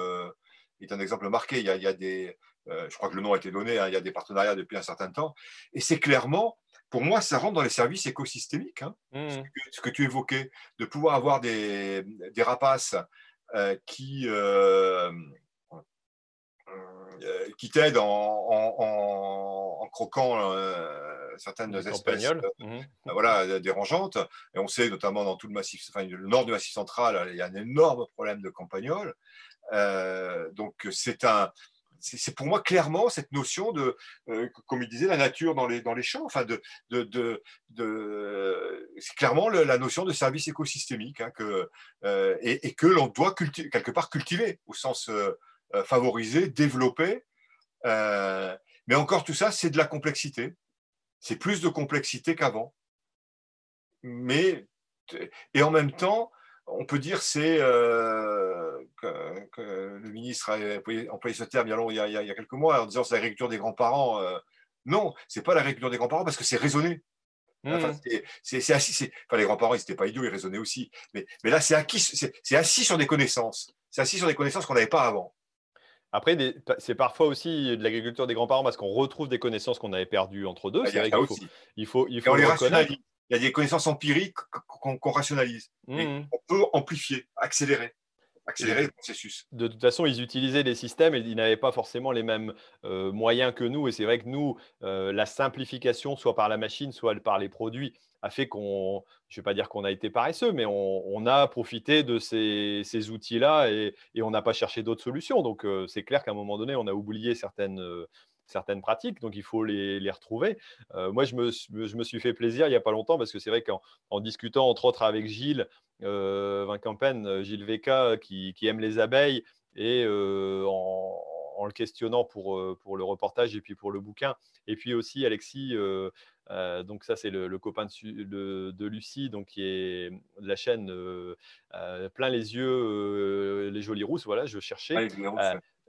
est un exemple marqué. Il y a, des, je crois que le nom a été donné, hein, il y a des partenariats depuis un certain temps, et c'est clairement pour moi, ça rentre dans les services écosystémiques. Hein. Mmh. Ce, que, tu évoquais, de pouvoir avoir des, des rapaces euh, qui, euh, euh, qui t'aident en, croquant certaines espèces mmh. voilà, dérangeantes. Et on sait notamment dans tout le massif, enfin, le nord du massif central, il y a un énorme problème de campagnols. donc c'est un, c'est pour moi clairement cette notion de, comme il disait, la nature dans les, dans les champs, enfin de, de, de, c'est clairement la notion de service écosystémique hein, que, et, que l'on doit quelque part cultiver au sens favoriser, développer. mais encore tout ça, c'est de la complexité. C'est plus de complexité qu'avant. Mais, et en même temps, on peut dire c'est euh, que, le ministre a employé, ce terme il y, a, il, y a, quelques mois en disant c'est l'agriculture des grands-parents. Euh, non, c'est pas l'agriculture des grands-parents parce que c'est raisonné. Enfin, mmh. c'est assis. Enfin, les grands-parents, ils n'étaient pas idiots, ils raisonnaient aussi. Mais, mais là, c'est assis sur des connaissances. C'est assis sur des connaissances qu'on n'avait pas avant. Après, c'est parfois aussi de l'agriculture des grands-parents parce qu'on retrouve des connaissances qu'on avait perdues entre deux. Ah, c'est vrai qu'il faut, il faut, il faut, il y a des connaissances empiriques qu'on rationalise. Mmh. on peut amplifier, accélérer. Accélérer le processus. De toute façon, ils utilisaient des systèmes et ils n'avaient pas forcément les mêmes euh, moyens que nous. Et c'est vrai que nous, euh, la simplification, soit par la machine, soit par les produits, a fait qu'on, je ne vais pas dire qu'on a été paresseux, mais on, a profité de ces, outils-là et, on n'a pas cherché d'autres solutions. Donc, euh, c'est clair qu'à un moment donné, on a oublié certaines, certaines pratiques, donc il faut les, retrouver. Euh, moi, je me, je me, suis fait plaisir il n'y a pas longtemps parce que c'est vrai qu'en discutant entre autres avec Gilles euh, Vincampen, euh, Gilles Veka, qui, qui, aime les abeilles, et euh, en, le questionnant pour, pour le reportage et puis pour le bouquin, et puis aussi Alexis. donc ça c'est le, copain de, de, Lucie, donc qui est de la chaîne plein les yeux, les jolies rousses. Voilà, je cherchais.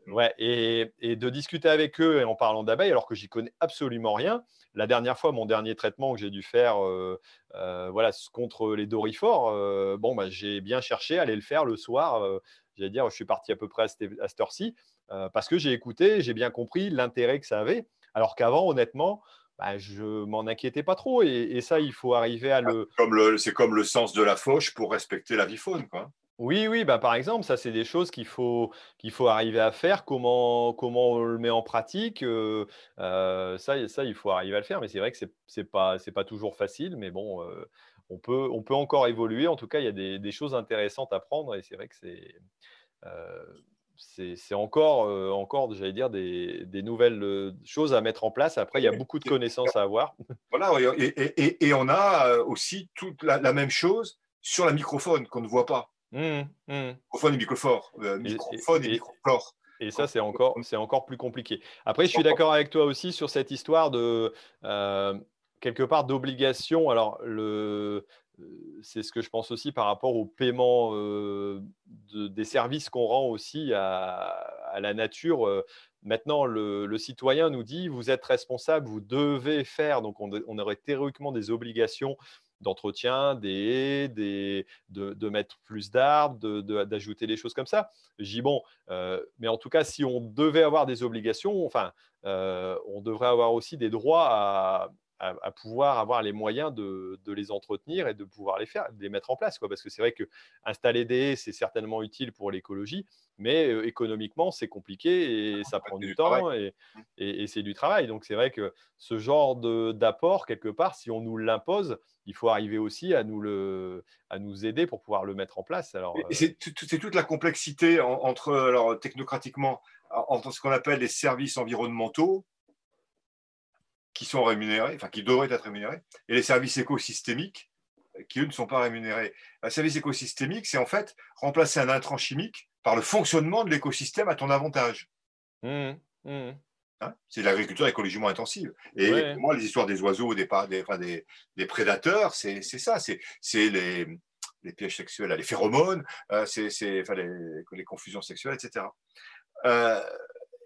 Ouais, et, de discuter avec eux et en parlant d'abeilles, alors que j'y connais absolument rien. La dernière fois, mon dernier traitement que j'ai dû faire euh, euh, voilà, contre les dorifores, euh, bon, bah, j'ai bien cherché à aller le faire le soir. J'allais dire, je suis parti à peu près à cette, heure-ci, parce que j'ai écouté, j'ai bien compris l'intérêt que ça avait. Alors qu'avant, honnêtement, bah, je m'en inquiétais pas trop. Et, ça, il faut arriver à le. C'est comme le sens de la fauche pour respecter la vie faune. Quoi. Oui, oui, bah, par exemple, ça, c'est des choses qu'il faut, qu'il faut arriver à faire. Comment, comment on le met en pratique euh, euh, ça, ça, il faut arriver à le faire. Mais c'est vrai que ce n'est pas, pas toujours facile. Mais bon, euh, on, peut, on peut encore évoluer. En tout cas, il y a des, des choses intéressantes à prendre. Et c'est vrai que c'est, c'est, encore, encore j'allais dire, des, des, nouvelles choses à mettre en place. Après, il y a beaucoup de connaissances à avoir. Voilà, et, et, et on a aussi toute la, la même chose sur la microphone qu'on ne voit pas. Mmh, mmh. Microphone et microphone. Euh, microphone et, et, ça, c'est encore, c'est encore plus compliqué. Après, je suis d'accord avec toi aussi sur cette histoire de euh, quelque part d'obligation. Alors, le, euh, c'est ce que je pense aussi par rapport au paiement des services qu'on rend aussi à, la nature. Maintenant, le, citoyen nous dit vous êtes responsable, vous devez faire. Donc, on, aurait théoriquement des obligations d'entretien, des des, de, mettre plus d'arbres, d'ajouter des choses comme ça. J'y bon, euh, mais en tout cas, si on devait avoir des obligations, enfin, euh, on devrait avoir aussi des droits à, à, pouvoir avoir les moyens de, de, les entretenir et de pouvoir les faire, de les mettre en place. Quoi. Parce que c'est vrai que installer des haies, c'est certainement utile pour l'écologie, mais euh, économiquement, c'est compliqué et ça prend du, temps et, et, et c'est du travail. Donc c'est vrai que ce genre d'apport, quelque part, si on nous l'impose, il faut arriver aussi à nous, le, à nous aider pour pouvoir le mettre en place. Alors, euh, c'est, toute la complexité entre, alors, technocratiquement, entre ce qu'on appelle les services environnementaux, qui sont rémunérés, enfin qui devraient être rémunérés, et les services écosystémiques qui, eux, ne sont pas rémunérés. Un service écosystémique, c'est en fait remplacer un intrant chimique par le fonctionnement de l'écosystème à ton avantage. Mmh, mmh. Hein? C'est de l'agriculture écologiquement intensive. Et pour moi, les histoires des oiseaux, des, des, des, prédateurs, c'est ça. C'est les, les pièges sexuels, les phéromones, euh, c'est les, les, confusions sexuelles, etc. Euh,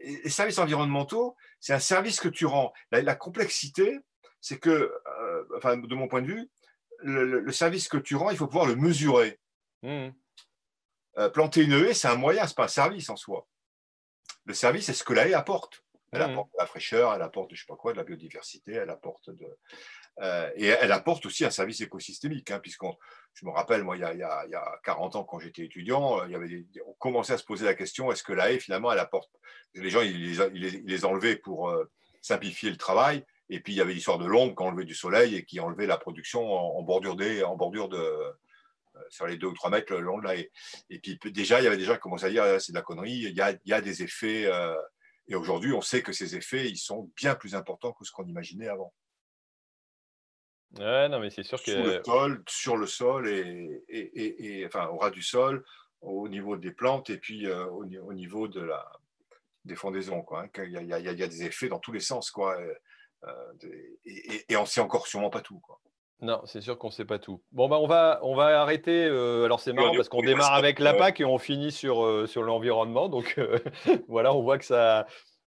les services environnementaux, c'est un service que tu rends. La, complexité, c'est que, euh, enfin, de mon point de vue, le, service que tu rends, il faut pouvoir le mesurer. Mmh. Euh, planter une haie, c'est un moyen, c'est pas un service en soi. Le service, c'est ce que la haie apporte. Elle mmh. apporte de la fraîcheur, elle apporte, je sais pas quoi, de la biodiversité, elle apporte de, euh, et elle apporte aussi un service écosystémique, hein, puisqu'on, je me rappelle, moi, il y a, il y a, 40 ans, quand j'étais étudiant, euh, on commençait à se poser la question est-ce que la haie, finalement, elle apporte Les gens, ils les, enlevaient pour euh, simplifier le travail, et puis il y avait l'histoire de l'ombre qui enlevait du soleil et qui enlevait la production en, bordure, des, en bordure de, sur les deux ou trois mètres le long de la haie. Et puis déjà, il y avait qui commençaient à dire ah, c'est de la connerie, il y a des effets. et aujourd'hui, on sait que ces effets, ils sont bien plus importants que ce qu'on imaginait avant. Ouais, non, mais c'est sûr que. Sous le sol, sur le sol, et, et, et, enfin, au ras du sol, au niveau des plantes, et puis euh, au, au, niveau de la, des fondaisons. Quoi, hein, il, y a, il, y a, il, y a, des effets dans tous les sens. Quoi, euh, et, et, on ne sait encore sûrement pas tout. Quoi. Non, c'est sûr qu'on ne sait pas tout. Bon, bah, on, va, on va arrêter. Euh, alors, c'est marrant parce qu'on démarre avec la PAC et on finit sur, sur l'environnement. Donc, voilà, on voit que ça,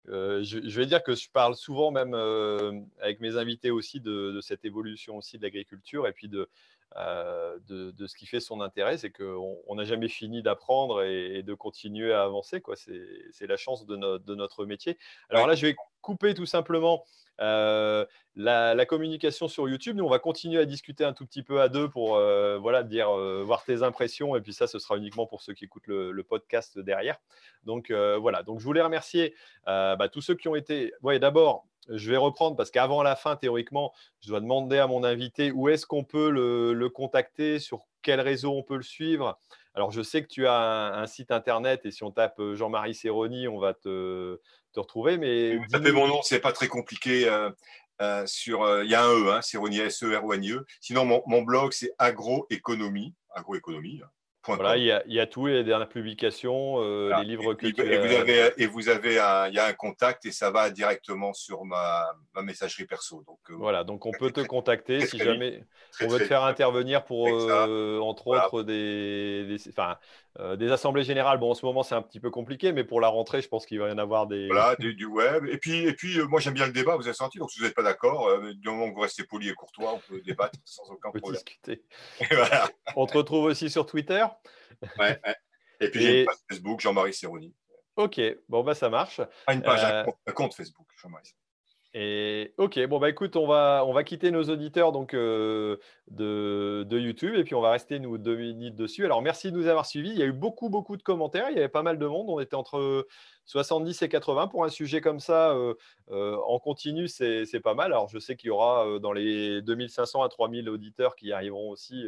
euh, je, vais dire que je parle souvent même euh, avec mes invités aussi de, cette évolution aussi de l'agriculture et puis de, euh, de, ce qui fait son intérêt, c'est qu'on n'a jamais fini d'apprendre et, de continuer à avancer. C'est la chance de, de, notre métier. Alors là, je vais couper tout simplement euh, la, communication sur YouTube, nous, on va continuer à discuter un tout petit peu à deux pour euh, voilà, dire, euh, voir tes impressions. Et puis ça, ce sera uniquement pour ceux qui écoutent le, podcast derrière. Donc voilà, donc je voulais remercier bah, tous ceux qui ont été. Ouais, D'abord, je vais reprendre parce qu'avant la fin, théoriquement, je dois demander à mon invité où est-ce qu'on peut le, contacter, sur quel réseau on peut le suivre. Alors, je sais que tu as un, site internet et si on tape Jean-Marie Serroni, on va te, retrouver. Mais tapez mon nom, c'est pas très compliqué. Euh, euh, sur, euh, il y a un E, hein, Serroni S E. Sinon, mon, mon blog c'est agroéconomie, agroéconomie. Voilà, il y, a, il y, a, tout, les dernières publications, euh, les livres que et, tu et vous avez Et vous avez un, il y a un contact et ça va directement sur ma, ma messagerie perso. Donc, euh, voilà, donc on peut te contacter si jamais on veut te faire intervenir pour, euh, entre autres, des, des, enfin, des assemblées générales. Bon, en ce moment, c'est un petit peu compliqué, mais pour la rentrée, je pense qu'il va y en avoir des. Voilà, du, du web. Et puis, et puis moi, j'aime bien le débat, vous avez senti. Donc, si vous n'êtes pas d'accord, du moment que vous restez poli et courtois, on peut débattre sans aucun problème. Discuter. On te retrouve aussi sur Twitter. Ouais, Et puis j'ai une page Facebook, Jean-Marie Serroni. Ok, bon bah ça marche. Une page, un, euh, compte, Facebook, Jean-Marie Et ok, bon bah écoute, on va, on va quitter nos auditeurs donc euh, de, de, YouTube et puis on va rester nous deux minutes dessus. Alors merci de nous avoir suivis. Il y a eu beaucoup beaucoup de commentaires. Il y avait pas mal de monde. On était entre 70 et 80 pour un sujet comme ça euh, euh, en continu, c'est pas mal. Alors je sais qu'il y aura dans les 2500 à 3000 auditeurs qui arriveront aussi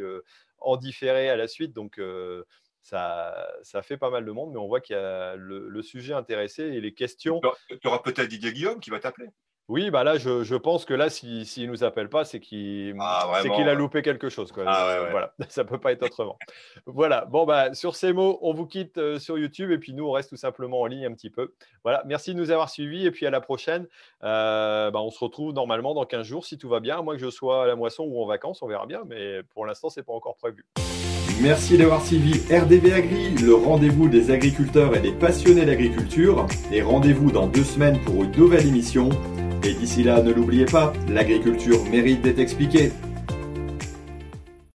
en différé à la suite. Donc ça, ça, fait pas mal de monde, mais on voit qu'il y a le, sujet intéressé et les questions. Tu auras peut-être Didier Guillaume qui va t'appeler. Oui, bah là, je, je, pense que là, s'il si, ne nous appelle pas, c'est qu'il ah, qu'il a loupé quelque chose. Quoi. Ah, Voilà, ça peut pas être autrement. voilà, bon, bah, sur ces mots, on vous quitte euh, sur YouTube et puis nous, on reste tout simplement en ligne un petit peu. Voilà, merci de nous avoir suivis et puis à la prochaine. Euh, bah, on se retrouve normalement dans 15 jours si tout va bien, à moins que je sois à la moisson ou en vacances, on verra bien, mais pour l'instant, c'est pas encore prévu. Merci d'avoir suivi RDV Agri, le rendez-vous des agriculteurs et des passionnés d'agriculture. Et rendez-vous dans deux semaines pour une nouvelle émission. Et d'ici là, ne l'oubliez pas, l'agriculture mérite d'être expliquée.